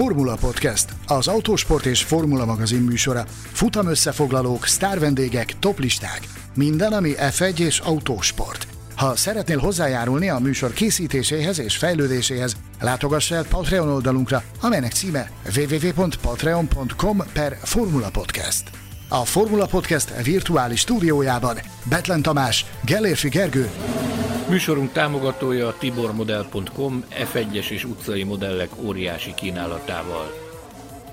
Formula Podcast, az autósport és formula magazin műsora. Futam összefoglalók, sztárvendégek, toplisták. Minden, ami F1 és autósport. Ha szeretnél hozzájárulni a műsor készítéséhez és fejlődéséhez, látogass el Patreon oldalunkra, amelynek címe www.patreon.com per Formula Podcast. A Formula Podcast virtuális stúdiójában Betlen Tamás, Gellérfi Gergő, Műsorunk támogatója a tibormodel.com F1-es és utcai modellek óriási kínálatával.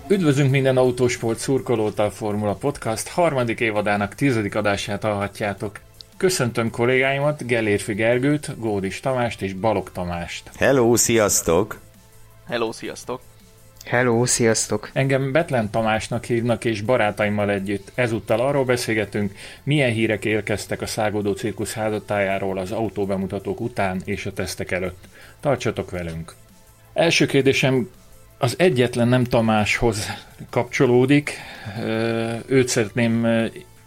Üdvözlünk minden autósport szurkolót a Formula Podcast harmadik évadának tizedik adását hallhatjátok. Köszöntöm kollégáimat, Gellérfi Gergőt, Gódis Tamást és Balog Tamást. Hello, sziasztok! Hello, sziasztok! Hello, sziasztok! Engem Betlen Tamásnak hívnak, és barátaimmal együtt ezúttal arról beszélgetünk, milyen hírek érkeztek a szágodó cirkusz házatájáról az autóbemutatók után és a tesztek előtt. Tartsatok velünk! Első kérdésem az egyetlen nem Tamáshoz kapcsolódik. Őt szeretném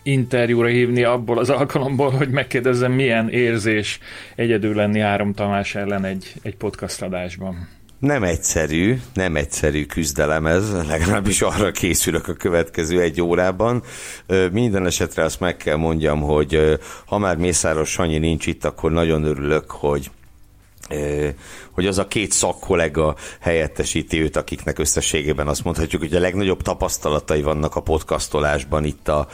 interjúra hívni abból az alkalomból, hogy megkérdezzem, milyen érzés egyedül lenni Árom Tamás ellen egy, egy podcast adásban. Nem egyszerű, nem egyszerű küzdelem ez, legalábbis arra készülök a következő egy órában. Minden esetre azt meg kell mondjam, hogy ha már Mészáros Sanyi nincs itt, akkor nagyon örülök, hogy hogy az a két szakkollega helyettesíti őt, akiknek összességében azt mondhatjuk, hogy a legnagyobb tapasztalatai vannak a podcastolásban itt a,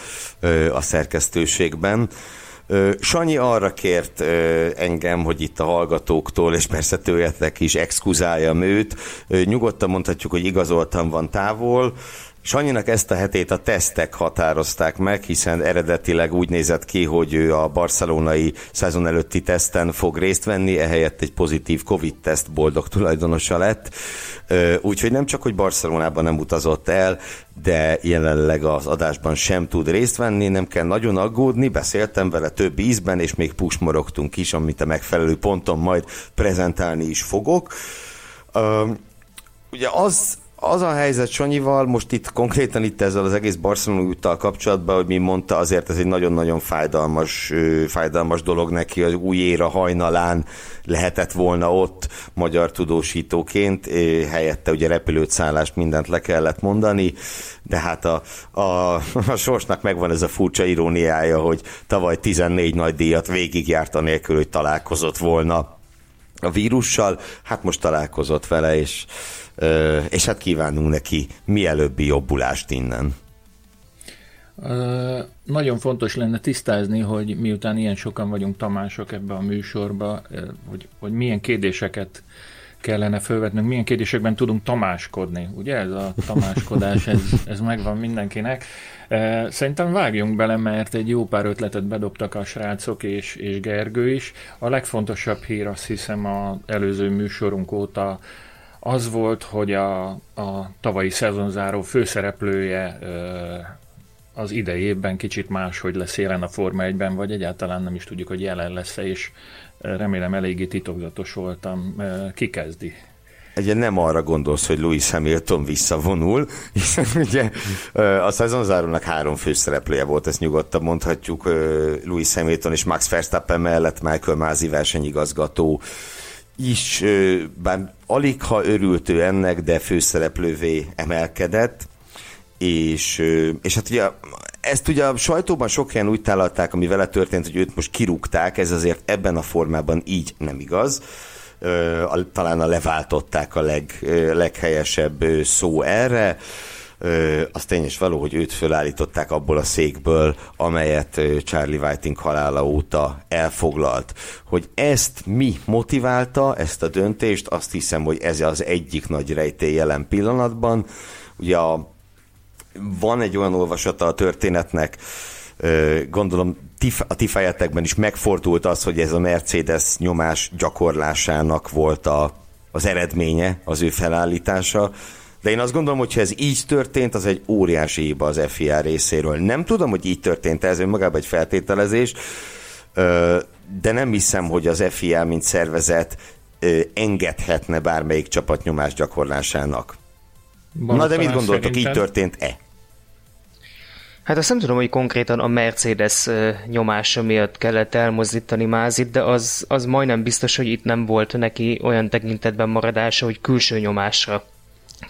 a szerkesztőségben. Sanyi arra kért engem, hogy itt a hallgatóktól, és persze tőletek is exkuzáljam őt. Nyugodtan mondhatjuk, hogy igazoltan van távol, Sanyinak ezt a hetét a tesztek határozták meg, hiszen eredetileg úgy nézett ki, hogy ő a barcelonai szezon előtti teszten fog részt venni, ehelyett egy pozitív Covid-teszt boldog tulajdonosa lett. Úgyhogy nem csak, hogy Barcelonában nem utazott el, de jelenleg az adásban sem tud részt venni, nem kell nagyon aggódni, beszéltem vele több ízben, és még pusmorogtunk is, amit a megfelelő ponton majd prezentálni is fogok. Ugye az az a helyzet Sanyival, most itt konkrétan itt ezzel az egész Barcelona úttal kapcsolatban, hogy mi mondta, azért ez egy nagyon-nagyon fájdalmas, fájdalmas dolog neki, az új éra hajnalán lehetett volna ott magyar tudósítóként, helyette ugye repülőt, szállást, mindent le kellett mondani, de hát a, a, a sorsnak megvan ez a furcsa iróniája, hogy tavaly 14 nagy díjat végigjárt anélkül, hogy találkozott volna a vírussal, hát most találkozott vele, és és hát kívánunk neki mielőbbi jobbulást innen. Uh, nagyon fontos lenne tisztázni, hogy miután ilyen sokan vagyunk Tamások ebbe a műsorba, hogy, hogy milyen kérdéseket kellene felvetnünk, milyen kérdésekben tudunk tamáskodni. Ugye ez a tamáskodás, ez, ez megvan mindenkinek. Szerintem vágjunk bele, mert egy jó pár ötletet bedobtak a srácok és, és Gergő is. A legfontosabb hír azt hiszem a előző műsorunk óta az volt, hogy a, a tavalyi szezonzáró főszereplője az idejében kicsit más, hogy lesz jelen a Forma 1-ben, vagy egyáltalán nem is tudjuk, hogy jelen lesz-e, és remélem eléggé titokzatos voltam. Ki kezdi? Ugye nem arra gondolsz, hogy Louis Hamilton visszavonul, hiszen ugye a szezonzárónak három főszereplője volt, ezt nyugodtan mondhatjuk, Louis Hamilton és Max Verstappen mellett Michael Mázi versenyigazgató is, bár alig ha örült ő ennek, de főszereplővé emelkedett, és, és hát ugye ezt ugye a sajtóban sok helyen úgy tálalták, ami vele történt, hogy őt most kirúgták, ez azért ebben a formában így nem igaz. Talán a leváltották a leg, leghelyesebb szó erre az tény és való, hogy őt fölállították abból a székből, amelyet Charlie Whiting halála óta elfoglalt. Hogy ezt mi motiválta, ezt a döntést, azt hiszem, hogy ez az egyik nagy rejtély jelen pillanatban. Ugye a, van egy olyan olvasata a történetnek, gondolom a ti fejetekben is megfordult az, hogy ez a Mercedes nyomás gyakorlásának volt a, az eredménye, az ő felállítása de én azt gondolom, hogy ha ez így történt, az egy óriási hiba az FIA részéről. Nem tudom, hogy így történt ez önmagában egy feltételezés, de nem hiszem, hogy az FIA, mint szervezet engedhetne bármelyik csapat nyomás gyakorlásának. Van Na de mit gondoltok, szerinted? így történt-e? Hát azt nem tudom, hogy konkrétan a Mercedes nyomása miatt kellett elmozdítani Mázit, de az, az majdnem biztos, hogy itt nem volt neki olyan tekintetben maradása, hogy külső nyomásra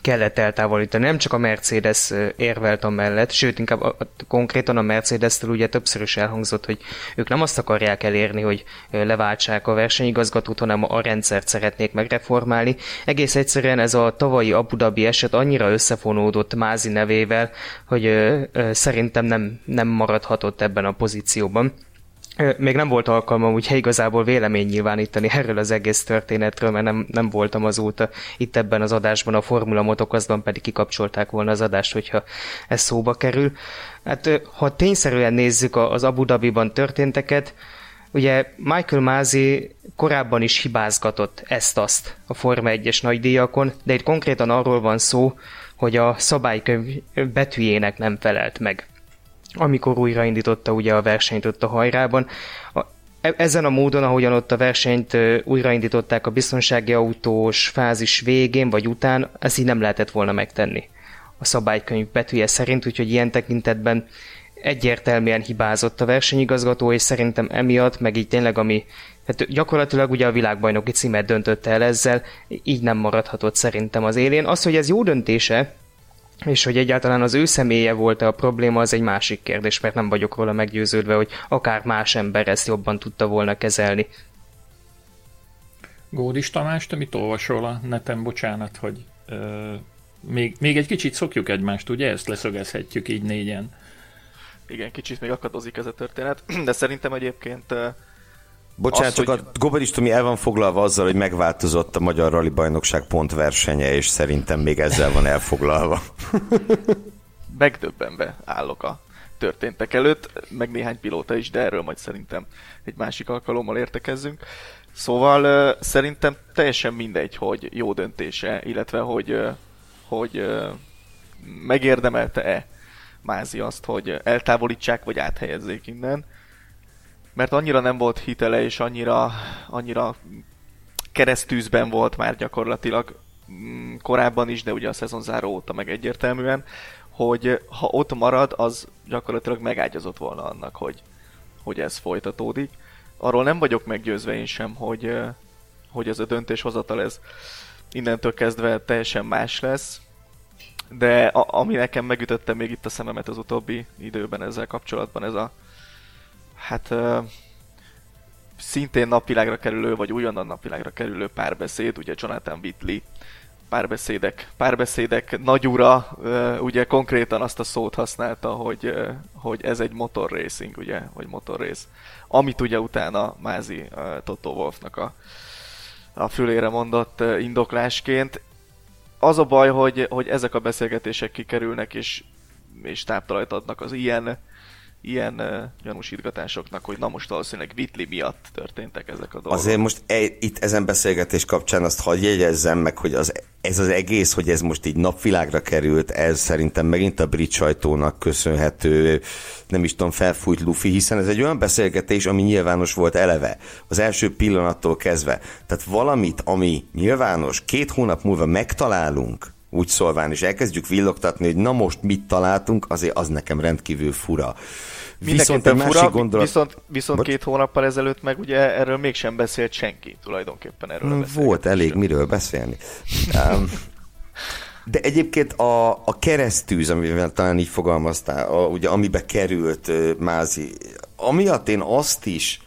kellett eltávolítani. Nem csak a Mercedes érvelt a mellett, sőt, inkább a, a, konkrétan a Mercedes-től ugye többször is elhangzott, hogy ők nem azt akarják elérni, hogy leváltsák a versenyigazgatót, hanem a rendszert szeretnék megreformálni. Egész egyszerűen ez a tavalyi Abu Dhabi eset annyira összefonódott Mázi nevével, hogy ö, ö, szerintem nem, nem maradhatott ebben a pozícióban. Még nem volt alkalmam úgy igazából vélemény nyilvánítani erről az egész történetről, mert nem, nem voltam azóta itt ebben az adásban, a Formula Motokaszban pedig kikapcsolták volna az adást, hogyha ez szóba kerül. Hát ha tényszerűen nézzük az Abu Dhabiban történteket, ugye Michael Mázi korábban is hibázgatott ezt-azt a Forma 1-es nagydíjakon, de itt konkrétan arról van szó, hogy a szabálykönyv betűjének nem felelt meg amikor újraindította ugye a versenyt ott a hajrában. A, e, ezen a módon, ahogyan ott a versenyt újraindították a biztonsági autós fázis végén vagy után, ezt így nem lehetett volna megtenni a szabálykönyv betűje szerint, úgyhogy ilyen tekintetben egyértelműen hibázott a versenyigazgató, és szerintem emiatt, meg így tényleg ami, hát gyakorlatilag ugye a világbajnoki címet döntötte el ezzel, így nem maradhatott szerintem az élén. Az, hogy ez jó döntése, és hogy egyáltalán az ő személye volt a probléma, az egy másik kérdés, mert nem vagyok róla meggyőződve, hogy akár más ember ezt jobban tudta volna kezelni. Gódis Tamás, te mit olvasol a neten? Bocsánat, hogy ö, még, még egy kicsit szokjuk egymást, ugye? Ezt leszögezhetjük így négyen. Igen, kicsit még akadozik ez a történet, de szerintem egyébként Bocsánat, az, csak hogy... a Goberis Tomi el van foglalva azzal, hogy megváltozott a Magyar Rally Bajnokság pontversenye, és szerintem még ezzel van elfoglalva. Megdöbbenve állok a történtek előtt, meg néhány pilóta is, de erről majd szerintem egy másik alkalommal értekezzünk. Szóval uh, szerintem teljesen mindegy, hogy jó döntése, illetve hogy, uh, hogy uh, megérdemelte-e Mázi azt, hogy eltávolítsák vagy áthelyezzék innen mert annyira nem volt hitele, és annyira, annyira keresztűzben volt már gyakorlatilag mm, korábban is, de ugye a szezon záró óta meg egyértelműen, hogy ha ott marad, az gyakorlatilag megágyazott volna annak, hogy, hogy ez folytatódik. Arról nem vagyok meggyőzve én sem, hogy, hogy ez a döntéshozatal ez innentől kezdve teljesen más lesz, de a, ami nekem megütötte még itt a szememet az utóbbi időben ezzel kapcsolatban, ez a, hát uh, szintén napvilágra kerülő, vagy újonnan napvilágra kerülő párbeszéd, ugye Jonathan Whitley párbeszédek, párbeszédek nagyura, uh, ugye konkrétan azt a szót használta, hogy, uh, hogy ez egy motor racing, ugye, vagy motor race. Amit ugye utána Mázi Toto Wolfnak a, a fülére mondott indoklásként. Az a baj, hogy, hogy ezek a beszélgetések kikerülnek, és, és táptalajt adnak az ilyen ilyen uh, gyanúsítgatásoknak, hogy na most valószínűleg Vitli miatt történtek ezek a dolgok. Azért most e, itt ezen beszélgetés kapcsán azt hagyj jegyezzem meg, hogy az, ez az egész, hogy ez most így napvilágra került, ez szerintem megint a brit sajtónak köszönhető, nem is tudom, felfújt lufi, hiszen ez egy olyan beszélgetés, ami nyilvános volt eleve, az első pillanattól kezdve. Tehát valamit, ami nyilvános, két hónap múlva megtalálunk, úgy szólván, és elkezdjük villogtatni, hogy na most mit találtunk, azért az nekem rendkívül fura. Viszont egy másik fura, gondolat... Viszont, viszont két hónappal ezelőtt meg ugye erről mégsem beszélt senki tulajdonképpen erről Volt elég miről beszélni. Um, de egyébként a, a keresztűz, amivel talán így fogalmaztál, a, ugye amibe került uh, Mázi, amiatt én azt is,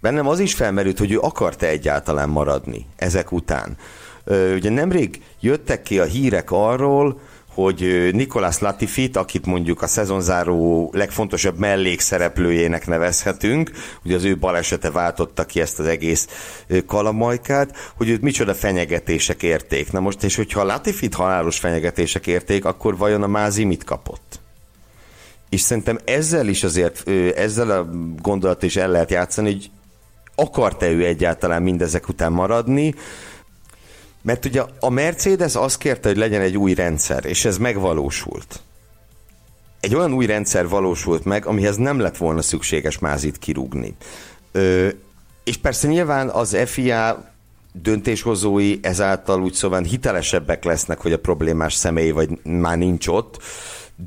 bennem az is felmerült, hogy ő akart-e egyáltalán maradni ezek után. Uh, ugye nemrég jöttek ki a hírek arról, hogy Nikolás Latifit, akit mondjuk a szezonzáró legfontosabb mellékszereplőjének nevezhetünk, ugye az ő balesete váltotta ki ezt az egész kalamajkát, hogy őt micsoda fenyegetések érték. Na most, és hogyha Latifit halálos fenyegetések érték, akkor vajon a Mázi mit kapott? És szerintem ezzel is azért, ezzel a gondolat is el lehet játszani, hogy akart-e ő egyáltalán mindezek után maradni, mert ugye a Mercedes azt kérte, hogy legyen egy új rendszer, és ez megvalósult. Egy olyan új rendszer valósult meg, amihez nem lett volna szükséges mázit kirúgni. Ö, és persze nyilván az FIA döntéshozói ezáltal úgy szóval hitelesebbek lesznek, hogy a problémás személy vagy már nincs ott,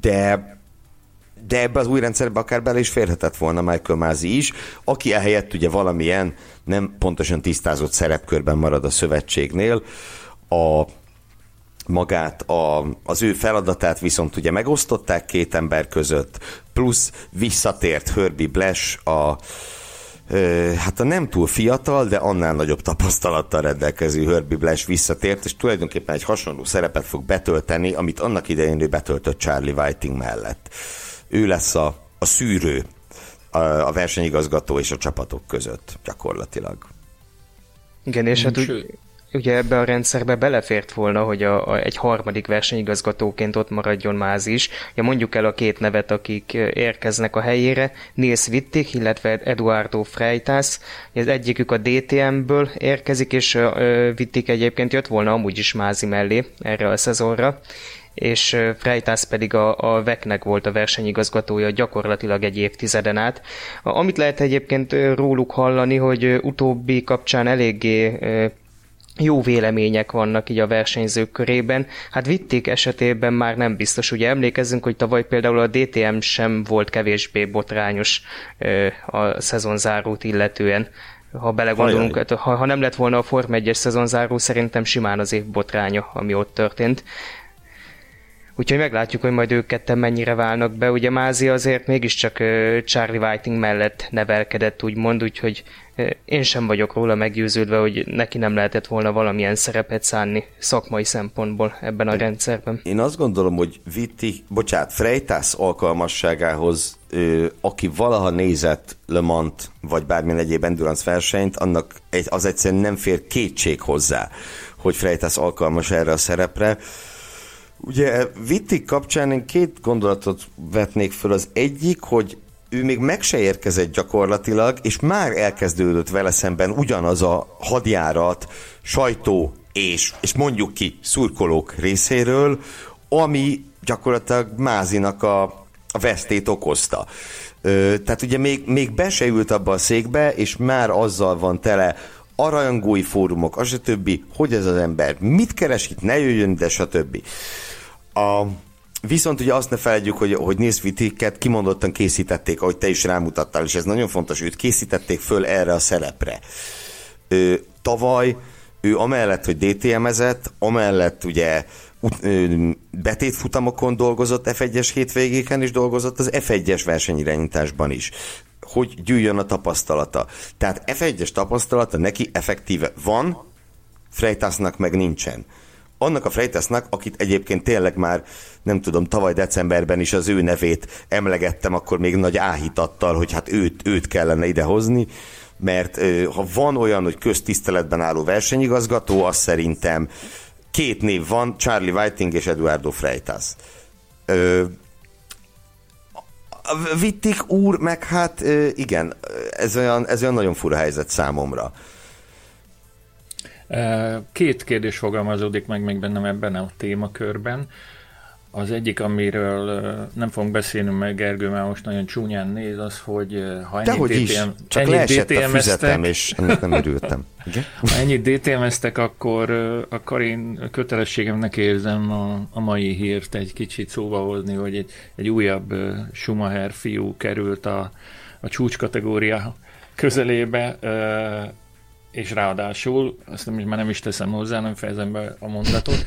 de de ebbe az új rendszerbe akár bele is férhetett volna Michael Mázi is, aki ehelyett ugye valamilyen nem pontosan tisztázott szerepkörben marad a szövetségnél. A magát, a, az ő feladatát viszont ugye megosztották két ember között, plusz visszatért Herbie Blash a hát a nem túl fiatal, de annál nagyobb tapasztalattal rendelkező Herbie Blash visszatért, és tulajdonképpen egy hasonló szerepet fog betölteni, amit annak idején ő betöltött Charlie Whiting mellett. Ő lesz a, a szűrő a, a versenyigazgató és a csapatok között gyakorlatilag. Igen, és hát úgy, ugye ebbe a rendszerbe belefért volna, hogy a, a, egy harmadik versenyigazgatóként ott maradjon Máz is. Ja, mondjuk el a két nevet, akik érkeznek a helyére, Nils Wittig, illetve Eduardo Freitas. Az egyikük a DTM-ből érkezik, és Wittig egyébként jött volna amúgy is Mázi mellé erre a szezonra és Freitas pedig a, a VEC-nek volt a versenyigazgatója gyakorlatilag egy évtizeden át. Amit lehet egyébként róluk hallani, hogy utóbbi kapcsán eléggé jó vélemények vannak így a versenyzők körében. Hát vitték esetében már nem biztos. Ugye emlékezzünk, hogy tavaly például a DTM sem volt kevésbé botrányos a szezonzárót illetően. Ha belegondolunk, hát, ha, ha nem lett volna a Form 1-es szezonzáró, szerintem simán az év botránya, ami ott történt. Úgyhogy meglátjuk, hogy majd ők ketten mennyire válnak be. Ugye Mázi azért mégiscsak Charlie Whiting mellett nevelkedett, úgymond, úgyhogy én sem vagyok róla meggyőződve, hogy neki nem lehetett volna valamilyen szerepet szánni szakmai szempontból ebben a rendszerben. Én azt gondolom, hogy Vitti, bocsánat, Freitas alkalmasságához, aki valaha nézett Le Mans vagy bármilyen egyéb endurance versenyt, annak az egyszerűen nem fér kétség hozzá, hogy Freitas alkalmas erre a szerepre. Ugye Vitti kapcsán én két gondolatot vetnék föl. Az egyik, hogy ő még meg se érkezett gyakorlatilag, és már elkezdődött vele szemben ugyanaz a hadjárat, sajtó és, és mondjuk ki szurkolók részéről, ami gyakorlatilag Mázinak a, a vesztét okozta. Ö, tehát ugye még, még be se ült abba a székbe, és már azzal van tele aranyangói fórumok, az a többi, hogy ez az ember mit keres itt, ne jöjjön, de stb. A, Viszont ugye azt ne felejtjük, hogy, hogy Nézvitiket kimondottan készítették, ahogy te is rámutattál, és ez nagyon fontos, őt készítették föl erre a szerepre. Ő, tavaly ő amellett, hogy DTM-ezett, amellett ugye betétfutamokon dolgozott F1-es hétvégéken, és dolgozott az F1-es versenyirányításban is hogy gyűjjön a tapasztalata. Tehát F1-es tapasztalata neki effektíve van, Freitasnak meg nincsen annak a Freitesnak, akit egyébként tényleg már, nem tudom, tavaly decemberben is az ő nevét emlegettem, akkor még nagy áhítattal, hogy hát őt, őt kellene idehozni, mert ha van olyan, hogy köztiszteletben álló versenyigazgató, az szerintem két név van, Charlie Whiting és Eduardo Freitas. Vittik úr, meg hát igen, ez olyan, ez olyan nagyon fura helyzet számomra. Két kérdés fogalmazódik meg még bennem ebben a témakörben. Az egyik, amiről nem fogunk beszélni, meg Gergő már most nagyon csúnyán néz, az, hogy ha ennyit DTM, is, csak ennyit füzetem, és ennek nem örültem. Ha ennyit DTM-eztek, akkor, akkor én kötelességemnek érzem a, a mai hírt egy kicsit szóba hozni, hogy egy, egy újabb Schumacher fiú került a, a csúcskategória közelébe és ráadásul, azt nem, már nem is teszem hozzá, nem fejezem be a mondatot,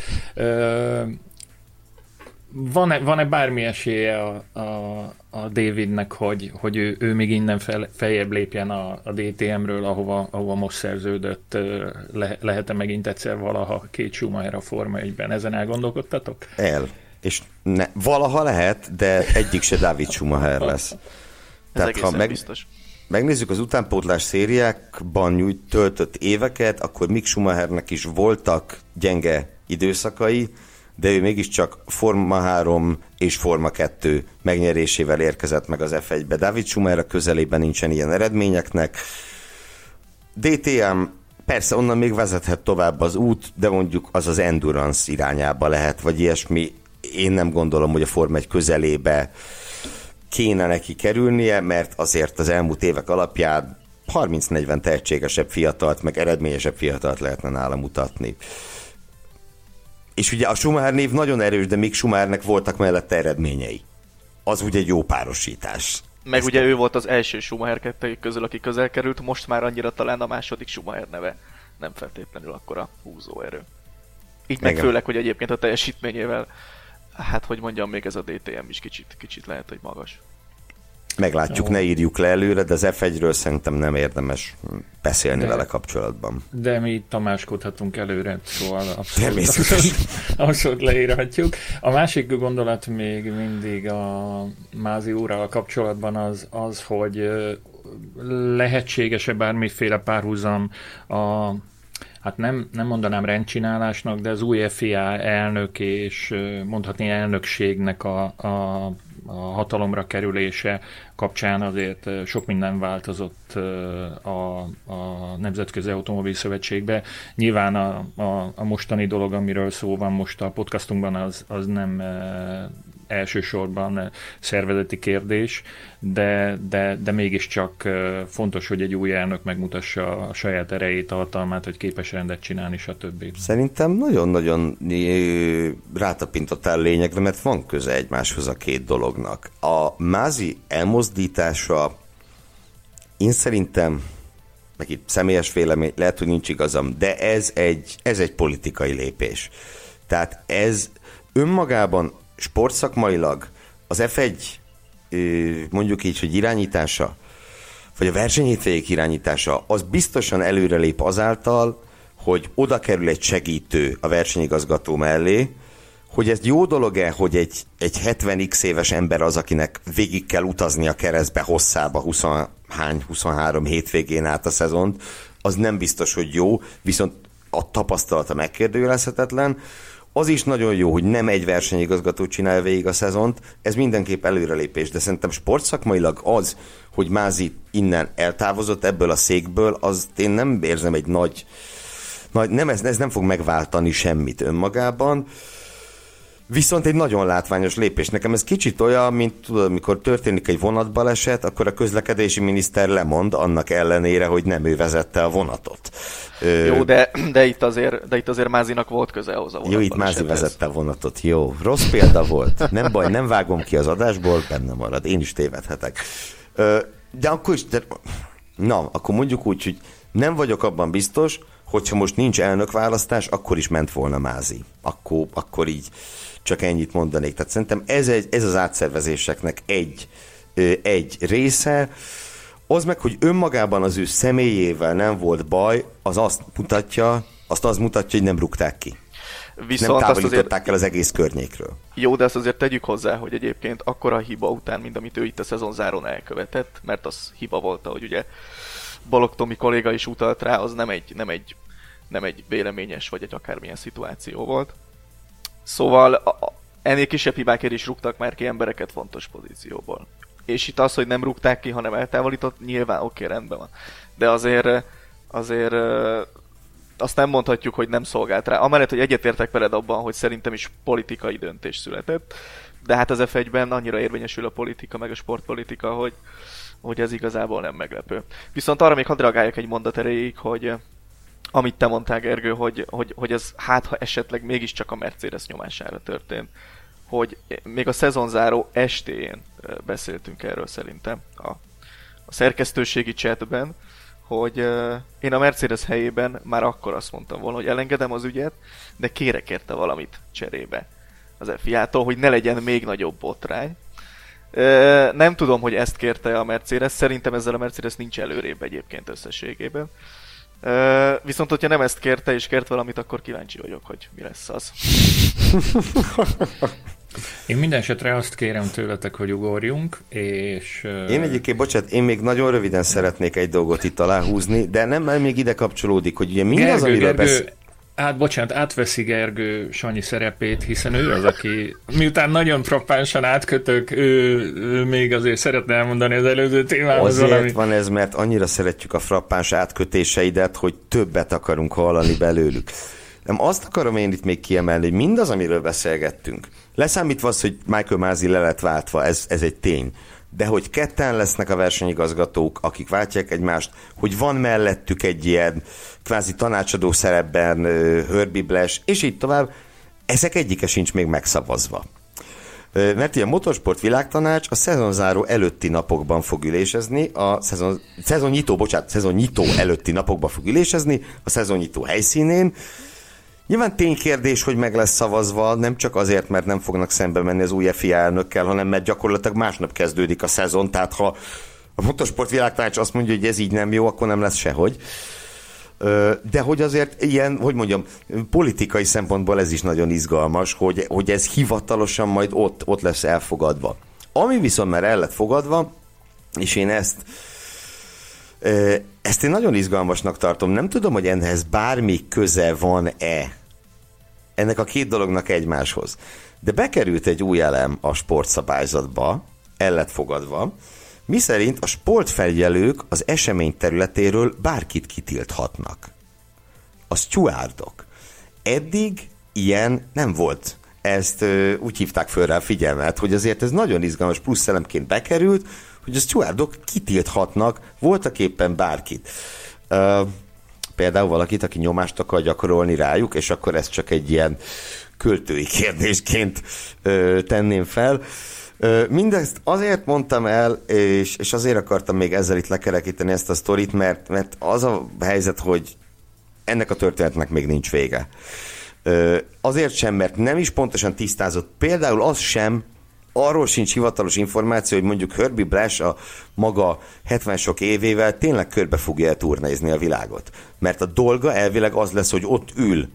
van-e, van-e bármi esélye a, a, a Davidnek, hogy, hogy ő, ő még innen fel, feljebb lépjen a, a DTM-ről, ahova, ahova most szerződött, le, lehet-e megint egyszer valaha két Schumacher a Forma 1-ben? Ezen elgondolkodtatok? El. És ne, valaha lehet, de egyik se David Schumacher lesz. Tehát ha meg, biztos megnézzük az utánpótlás szériákban nyújt töltött éveket, akkor Mick Schumachernek is voltak gyenge időszakai, de ő mégiscsak Forma 3 és Forma 2 megnyerésével érkezett meg az F1-be. David Schumacher a közelében nincsen ilyen eredményeknek. DTM persze onnan még vezethet tovább az út, de mondjuk az az endurance irányába lehet, vagy ilyesmi. Én nem gondolom, hogy a Forma 1 közelébe kéne neki kerülnie, mert azért az elmúlt évek alapján 30-40 tehetségesebb fiatalt, meg eredményesebb fiatalt lehetne nála mutatni. És ugye a Schumacher név nagyon erős, de még Schumachernek voltak mellette eredményei. Az ugye egy jó párosítás. Meg Ezt ugye a... ő volt az első Schumacher kettőjük közül, aki közel került, most már annyira talán a második Schumacher neve nem feltétlenül akkora húzóerő. Így meg főleg, hogy egyébként a teljesítményével, hát hogy mondjam, még ez a DTM is kicsit, kicsit lehet, hogy magas. Meglátjuk, Jó. ne írjuk le előre, de az F1-ről szerintem nem érdemes beszélni de, vele kapcsolatban. De mi tamáskodhatunk előre, szóval abszolút, abszolút leírhatjuk. A másik gondolat még mindig a Mázi úrral kapcsolatban az, az hogy lehetséges-e bármiféle párhuzam a hát nem, nem mondanám rendcsinálásnak, de az új FIA elnök és mondhatni elnökségnek a, a, a hatalomra kerülése kapcsán azért sok minden változott a, a Nemzetközi Automobil Szövetségbe. Nyilván a, a, a mostani dolog, amiről szó van most a podcastunkban, az, az nem elsősorban szervezeti kérdés, de, de, de mégiscsak fontos, hogy egy új elnök megmutassa a saját erejét, a hatalmát, hogy képes rendet csinálni, stb. Szerintem nagyon-nagyon rátapintottál lényegre, mert van köze egymáshoz a két dolognak. A mázi elmozdítása én szerintem itt személyes vélemény, lehet, hogy nincs igazam, de ez egy, ez egy politikai lépés. Tehát ez önmagában sportszakmailag az F1 mondjuk így, hogy irányítása, vagy a versenyhétvégék irányítása, az biztosan előrelép azáltal, hogy oda kerül egy segítő a versenyigazgató mellé, hogy ez jó dolog-e, hogy egy, egy 70x éves ember az, akinek végig kell utazni a keresztbe hosszába 20, hány, 23 hétvégén át a szezont, az nem biztos, hogy jó, viszont a tapasztalata megkérdőjelezhetetlen, az is nagyon jó, hogy nem egy versenyigazgató csinálja végig a szezont, ez mindenképp előrelépés, de szerintem sportszakmailag az, hogy Mázi innen eltávozott ebből a székből, az én nem érzem egy nagy, nagy nem, ez, ez nem fog megváltani semmit önmagában. Viszont egy nagyon látványos lépés. Nekem ez kicsit olyan, mint tudod, amikor történik egy vonatbaleset, akkor a közlekedési miniszter lemond annak ellenére, hogy nem ő vezette a vonatot. Jó, de, de, itt azért, de itt azért Mázinak volt köze vonatban. Jó, itt Mázi vezette a vonatot. Jó, rossz példa volt. Nem baj, nem vágom ki az adásból, benne marad. Én is tévedhetek. De akkor is, de, na, akkor mondjuk úgy, hogy nem vagyok abban biztos, hogyha most nincs elnökválasztás, akkor is ment volna Mázi. Akkor, akkor így csak ennyit mondanék. Tehát szerintem ez, egy, ez az átszervezéseknek egy, egy része. Az meg, hogy önmagában az ő személyével nem volt baj, az azt mutatja, azt az mutatja, hogy nem rúgták ki. Viszont nem távolították azért... el az egész környékről. Jó, de azt azért tegyük hozzá, hogy egyébként akkora hiba után, mint amit ő itt a szezon záron elkövetett, mert az hiba volt, hogy ugye Balog Tomi kolléga is utalt rá, az nem egy, nem egy, nem egy véleményes vagy egy akármilyen szituáció volt. Szóval a, ennél kisebb hibákért is rúgtak már ki embereket fontos pozícióból. És itt az, hogy nem rúgták ki, hanem eltávolított, nyilván oké, okay, rendben van. De azért, azért azt nem mondhatjuk, hogy nem szolgált rá. Amellett, hogy egyetértek veled abban, hogy szerintem is politikai döntés született, de hát az f annyira érvényesül a politika, meg a sportpolitika, hogy, hogy ez igazából nem meglepő. Viszont arra még hadd reagáljak egy mondat erejéig, hogy amit te mondtál, Gergő, hogy, hogy, hogy ez hát ha esetleg mégiscsak a Mercedes nyomására történt. Hogy még a szezonzáró estén beszéltünk erről szerintem a, a szerkesztőségi chatben, hogy uh, én a Mercedes helyében már akkor azt mondtam volna, hogy elengedem az ügyet, de kérek érte valamit cserébe az FIA-tól, hogy ne legyen még nagyobb botrány. Uh, nem tudom, hogy ezt kérte a Mercedes, szerintem ezzel a Mercedes nincs előrébb egyébként összességében. Viszont, hogyha nem ezt kérte, és kért valamit, akkor kíváncsi vagyok, hogy mi lesz az. Én minden esetre azt kérem tőletek, hogy ugorjunk, és... Én egyébként, bocsánat, én még nagyon röviden szeretnék egy dolgot itt aláhúzni, de nem, mert még ide kapcsolódik, hogy ugye mindaz, Gergő, amiről Gergő, besz... Hát bocsánat, átveszi Gergő Sanyi szerepét, hiszen ő az, aki miután nagyon frappánsan átkötök, ő, ő még azért szeretne elmondani az előző témához Azért valami. van ez, mert annyira szeretjük a frappáns átkötéseidet, hogy többet akarunk hallani belőlük. Nem azt akarom én itt még kiemelni, hogy mindaz, amiről beszélgettünk, leszámítva az, hogy Michael Mázi le lett váltva, ez, ez egy tény, de hogy ketten lesznek a versenyigazgatók, akik váltják egymást, hogy van mellettük egy ilyen kvázi tanácsadó szerepben Herbie Blash, és így tovább, ezek egyike sincs még megszavazva. Mert a Motorsport Világtanács a szezonzáró előtti napokban fog ülésezni, a szezon, szezonnyitó, bocsánat, szezonnyitó előtti napokban fog ülésezni, a szezonnyitó helyszínén, Nyilván ténykérdés, hogy meg lesz szavazva, nem csak azért, mert nem fognak szembe menni az új FIA elnökkel, hanem mert gyakorlatilag másnap kezdődik a szezon, tehát ha a motorsport világtanács azt mondja, hogy ez így nem jó, akkor nem lesz sehogy. De hogy azért ilyen, hogy mondjam, politikai szempontból ez is nagyon izgalmas, hogy, hogy ez hivatalosan majd ott, ott lesz elfogadva. Ami viszont már el lett fogadva, és én ezt ezt én nagyon izgalmasnak tartom. Nem tudom, hogy enhez bármi köze van-e ennek a két dolognak egymáshoz. De bekerült egy új elem a sportszabályzatba, el lett fogadva, mi szerint a sportfelügyelők az esemény területéről bárkit kitilthatnak. A stewardok. Eddig ilyen nem volt. Ezt ö, úgy hívták föl rá a figyelmet, hogy azért ez nagyon izgalmas plusz elemként bekerült, hogy a stewardok kitilthatnak voltak éppen bárkit. Ö, például valakit, aki nyomást akar gyakorolni rájuk, és akkor ezt csak egy ilyen költői kérdésként ö, tenném fel. Ö, mindezt azért mondtam el, és, és azért akartam még ezzel itt lekerekíteni ezt a sztorit, mert, mert az a helyzet, hogy ennek a történetnek még nincs vége. Ö, azért sem, mert nem is pontosan tisztázott. Például az sem, arról sincs hivatalos információ, hogy mondjuk Herbie Blash a maga 70 sok évével tényleg körbe fogja turnézni a világot. Mert a dolga elvileg az lesz, hogy ott ül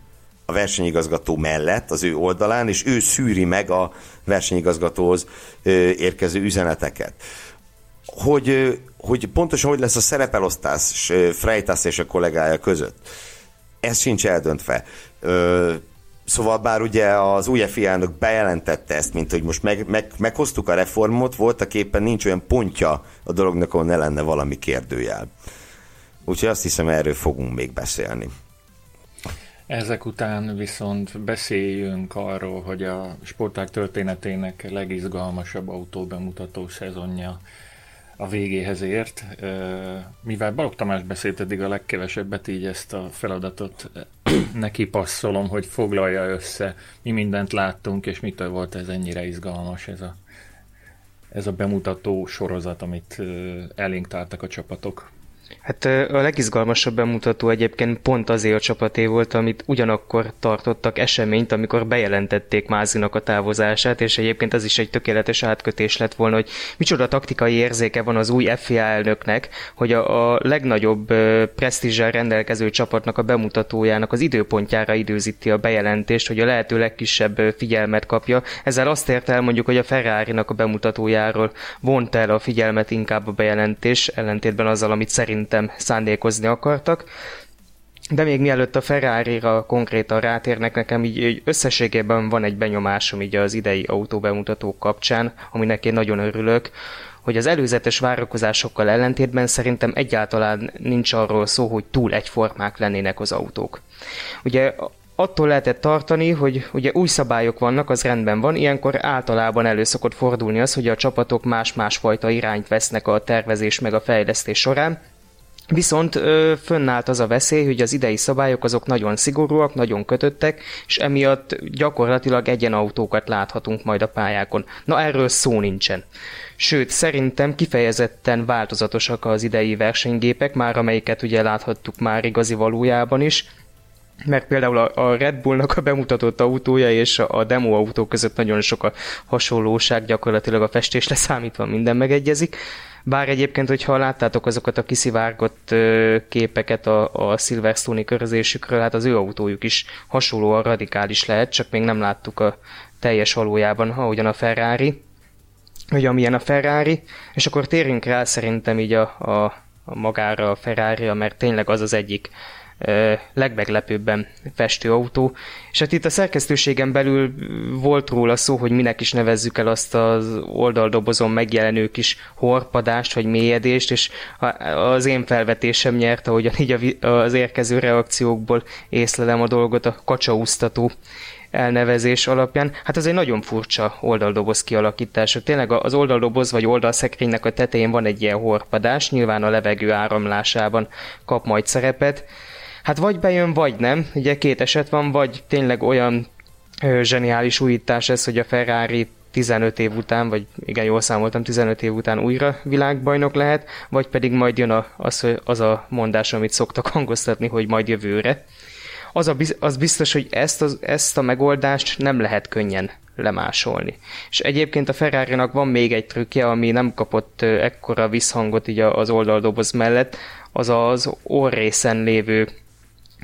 a versenyigazgató mellett, az ő oldalán, és ő szűri meg a versenyigazgatóhoz érkező üzeneteket. Hogy, hogy pontosan hogy lesz a szerepelosztás Freitas és a kollégája között. Ez sincs eldöntve. Szóval bár ugye az új elnök bejelentette ezt, mint hogy most meg, meg, meghoztuk a reformot, voltak éppen nincs olyan pontja a dolognak, ahol ne lenne valami kérdőjel. Úgyhogy azt hiszem, erről fogunk még beszélni. Ezek után viszont beszéljünk arról, hogy a sporták történetének legizgalmasabb autóbemutató szezonja a végéhez ért. Mivel Balog Tamás beszélt eddig a legkevesebbet, így ezt a feladatot neki passzolom, hogy foglalja össze, mi mindent láttunk, és mitől volt ez ennyire izgalmas ez a, ez a bemutató sorozat, amit elénk tártak a csapatok. Hát a legizgalmasabb bemutató egyébként pont azért a csapaté volt, amit ugyanakkor tartottak eseményt, amikor bejelentették Mázinak a távozását, és egyébként az is egy tökéletes átkötés lett volna, hogy micsoda taktikai érzéke van az új FIA elnöknek, hogy a, a legnagyobb presztízsel rendelkező csapatnak a bemutatójának az időpontjára időzíti a bejelentést, hogy a lehető legkisebb figyelmet kapja. Ezzel azt ért el mondjuk, hogy a Ferrari-nak a bemutatójáról vont el a figyelmet inkább a bejelentés, ellentétben azzal, amit szerint szerintem szándékozni akartak. De még mielőtt a Ferrari-ra konkrétan rátérnek, nekem így, így összességében van egy benyomásom így az idei autóbemutatók kapcsán, aminek én nagyon örülök, hogy az előzetes várakozásokkal ellentétben szerintem egyáltalán nincs arról szó, hogy túl egyformák lennének az autók. Ugye attól lehetett tartani, hogy ugye új szabályok vannak, az rendben van, ilyenkor általában elő szokott fordulni az, hogy a csapatok más-más fajta irányt vesznek a tervezés meg a fejlesztés során, Viszont ö, fönnállt az a veszély, hogy az idei szabályok azok nagyon szigorúak, nagyon kötöttek, és emiatt gyakorlatilag egyenautókat láthatunk majd a pályákon. Na erről szó nincsen. Sőt, szerintem kifejezetten változatosak az idei versenygépek, már amelyiket ugye láthattuk már igazi valójában is, mert például a Red Bullnak a bemutatott autója és a demo autó között nagyon sok a hasonlóság, gyakorlatilag a festésre számítva minden megegyezik. Bár egyébként, hogyha láttátok azokat a kiszivárgott képeket a, a Silverstone-i körözésükről, hát az ő autójuk is hasonlóan radikális lehet, csak még nem láttuk a teljes valójában, ahogyan a Ferrari, vagy amilyen a Ferrari, és akkor térjünk rá szerintem így a, a, a magára a Ferrari, mert tényleg az az egyik legmeglepőbben festő autó. És hát itt a szerkesztőségen belül volt róla szó, hogy minek is nevezzük el azt az oldaldobozon megjelenő kis horpadást vagy mélyedést, és az én felvetésem nyert, ahogyan így az érkező reakciókból észlelem a dolgot, a kacsaúztató elnevezés alapján. Hát ez egy nagyon furcsa oldaldoboz kialakítása. Tényleg az oldaldoboz vagy oldalszekrénynek a tetején van egy ilyen horpadás, nyilván a levegő áramlásában kap majd szerepet, Hát vagy bejön, vagy nem. Ugye két eset van, vagy tényleg olyan ö, zseniális újítás ez, hogy a Ferrari 15 év után, vagy igen, jól számoltam, 15 év után újra világbajnok lehet, vagy pedig majd jön a, az, az a mondás, amit szoktak hangoztatni, hogy majd jövőre. az, a, az biztos, hogy ezt, az, ezt a megoldást nem lehet könnyen lemásolni. És egyébként a ferrari van még egy trükkje, ami nem kapott ekkora visszhangot így az oldaldoboz mellett, az az orrészen lévő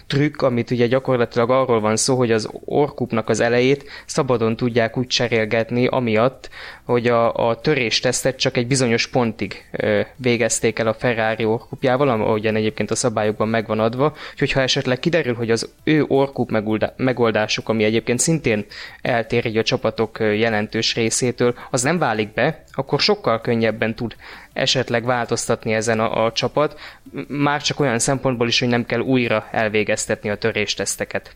trükk, amit ugye gyakorlatilag arról van szó, hogy az orkupnak az elejét szabadon tudják úgy cserélgetni, amiatt, hogy a, a töréstesztet csak egy bizonyos pontig ö, végezték el a Ferrari orkupjával, ahogyan egyébként a szabályokban megvan adva, úgyhogy ha esetleg kiderül, hogy az ő orkup megoldásuk, ami egyébként szintén eltér a csapatok jelentős részétől, az nem válik be, akkor sokkal könnyebben tud esetleg változtatni ezen a, a csapat, már csak olyan szempontból is, hogy nem kell újra elvégeztetni a törésteszteket.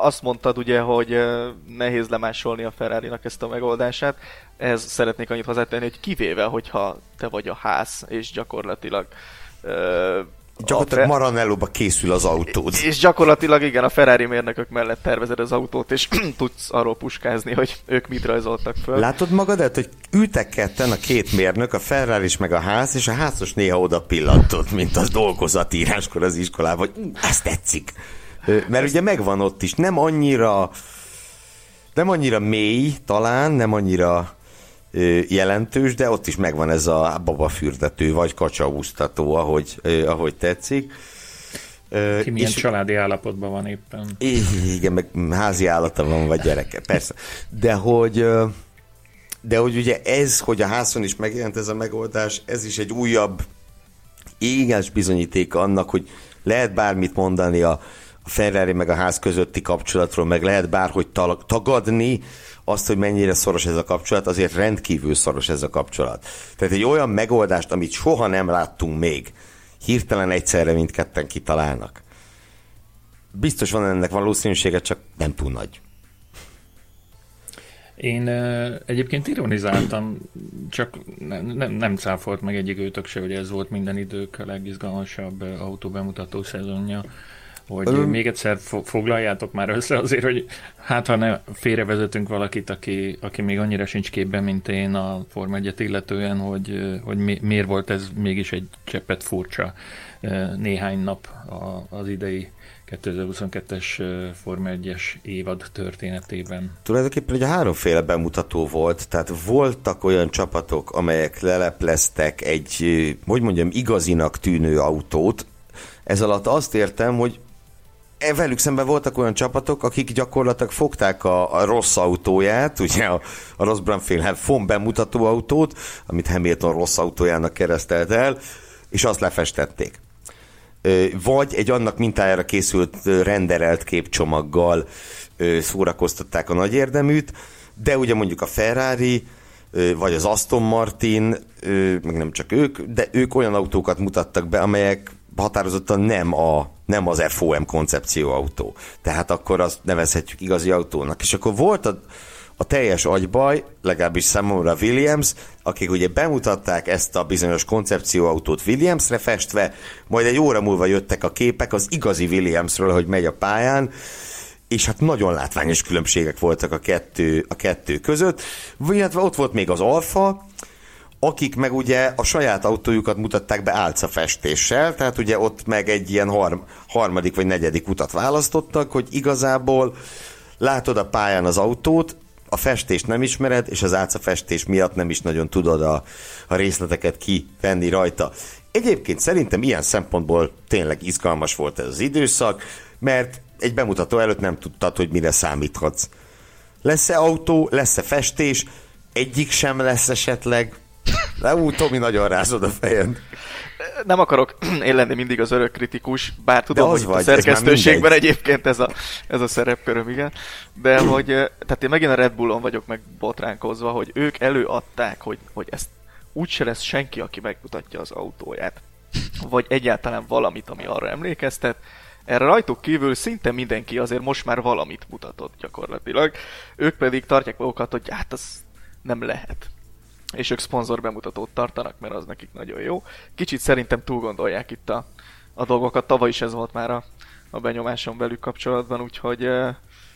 Azt mondtad ugye, hogy nehéz lemásolni a ferrari ezt a megoldását. Ez szeretnék annyit hozzátenni, hogy kivéve, hogyha te vagy a ház, és gyakorlatilag Gyakorlatilag Fe... Maranellóba készül az autód. És gyakorlatilag igen, a Ferrari mérnökök mellett tervezed az autót, és tudsz arról puskázni, hogy ők mit rajzoltak föl. Látod magadat, hogy ültek ketten a két mérnök, a Ferrari is meg a ház, és a házos néha oda pillantott, mint az dolgozatíráskor az iskolában, hogy ezt tetszik. Mert ugye megvan ott is, nem annyira nem annyira mély talán, nem annyira jelentős, de ott is megvan ez a babafürdető, vagy kacsaúztató, ahogy, ahogy tetszik. Ki milyen és, családi állapotban van éppen. Igen, meg házi állata van, vagy gyereke, persze. De hogy, de hogy ugye ez, hogy a házon is megjelent ez a megoldás, ez is egy újabb éges bizonyíték annak, hogy lehet bármit mondani a, a Ferrari meg a ház közötti kapcsolatról, meg lehet bárhogy tagadni, azt, hogy mennyire szoros ez a kapcsolat, azért rendkívül szoros ez a kapcsolat. Tehát egy olyan megoldást, amit soha nem láttunk még, hirtelen egyszerre mindketten kitalálnak. Biztos van ennek valószínűsége, csak nem túl nagy. Én egyébként ironizáltam, csak ne, nem, nem cáfolt meg egyik őtök se, hogy ez volt minden idők a legizgalmasabb autóbemutató szezonja hogy Ön... még egyszer foglaljátok már össze azért, hogy hát ha ne félrevezetünk valakit, aki, aki még annyira sincs képben, mint én a Forma 1 illetően, hogy, hogy mi, miért volt ez mégis egy cseppet furcsa néhány nap az idei 2022-es Forma 1-es évad történetében. Tulajdonképpen ugye háromféle bemutató volt, tehát voltak olyan csapatok, amelyek lelepleztek egy, hogy mondjam, igazinak tűnő autót, ez alatt azt értem, hogy velük szemben voltak olyan csapatok, akik gyakorlatilag fogták a, a rossz autóját, ugye a, a Ross Brumfield FOM bemutató autót, amit Hamilton rossz autójának keresztelt el, és azt lefestették. Vagy egy annak mintájára készült renderelt képcsomaggal szórakoztatták a nagy érdeműt, de ugye mondjuk a Ferrari, vagy az Aston Martin, meg nem csak ők, de ők olyan autókat mutattak be, amelyek határozottan nem a nem az FOM koncepció autó. Tehát akkor azt nevezhetjük igazi autónak. És akkor volt a, a teljes agybaj, legalábbis számomra Williams, akik ugye bemutatták ezt a bizonyos koncepcióautót Williamsre festve, majd egy óra múlva jöttek a képek az igazi Williamsről, hogy megy a pályán, és hát nagyon látványos különbségek voltak a kettő, a kettő között. Illetve ott volt még az Alfa, akik meg ugye a saját autójukat mutatták be álcafestéssel, tehát ugye ott meg egy ilyen harm, harmadik vagy negyedik utat választottak, hogy igazából látod a pályán az autót, a festést nem ismered, és az álcafestés miatt nem is nagyon tudod a, a részleteket kivenni rajta. Egyébként szerintem ilyen szempontból tényleg izgalmas volt ez az időszak, mert egy bemutató előtt nem tudtad, hogy mire számíthatsz. Lesz-e autó, lesz-e festés, egyik sem lesz esetleg, de úgy, Tomi, nagyon rázod a fejed. Nem akarok én lenni mindig az örök kritikus, bár tudom, hogy vagy, a szerkesztőségben egyébként ez a, ez a szerepköröm, igen. De hogy, tehát én megint a Red Bullon vagyok meg botránkozva, hogy ők előadták, hogy, hogy ezt úgyse lesz senki, aki megmutatja az autóját. Vagy egyáltalán valamit, ami arra emlékeztet. Erre rajtuk kívül szinte mindenki azért most már valamit mutatott gyakorlatilag. Ők pedig tartják magukat, hogy hát az nem lehet és ők szponzor bemutatót tartanak, mert az nekik nagyon jó. Kicsit szerintem túl gondolják itt a, a dolgokat, tavaly is ez volt már a, a benyomásom velük kapcsolatban, úgyhogy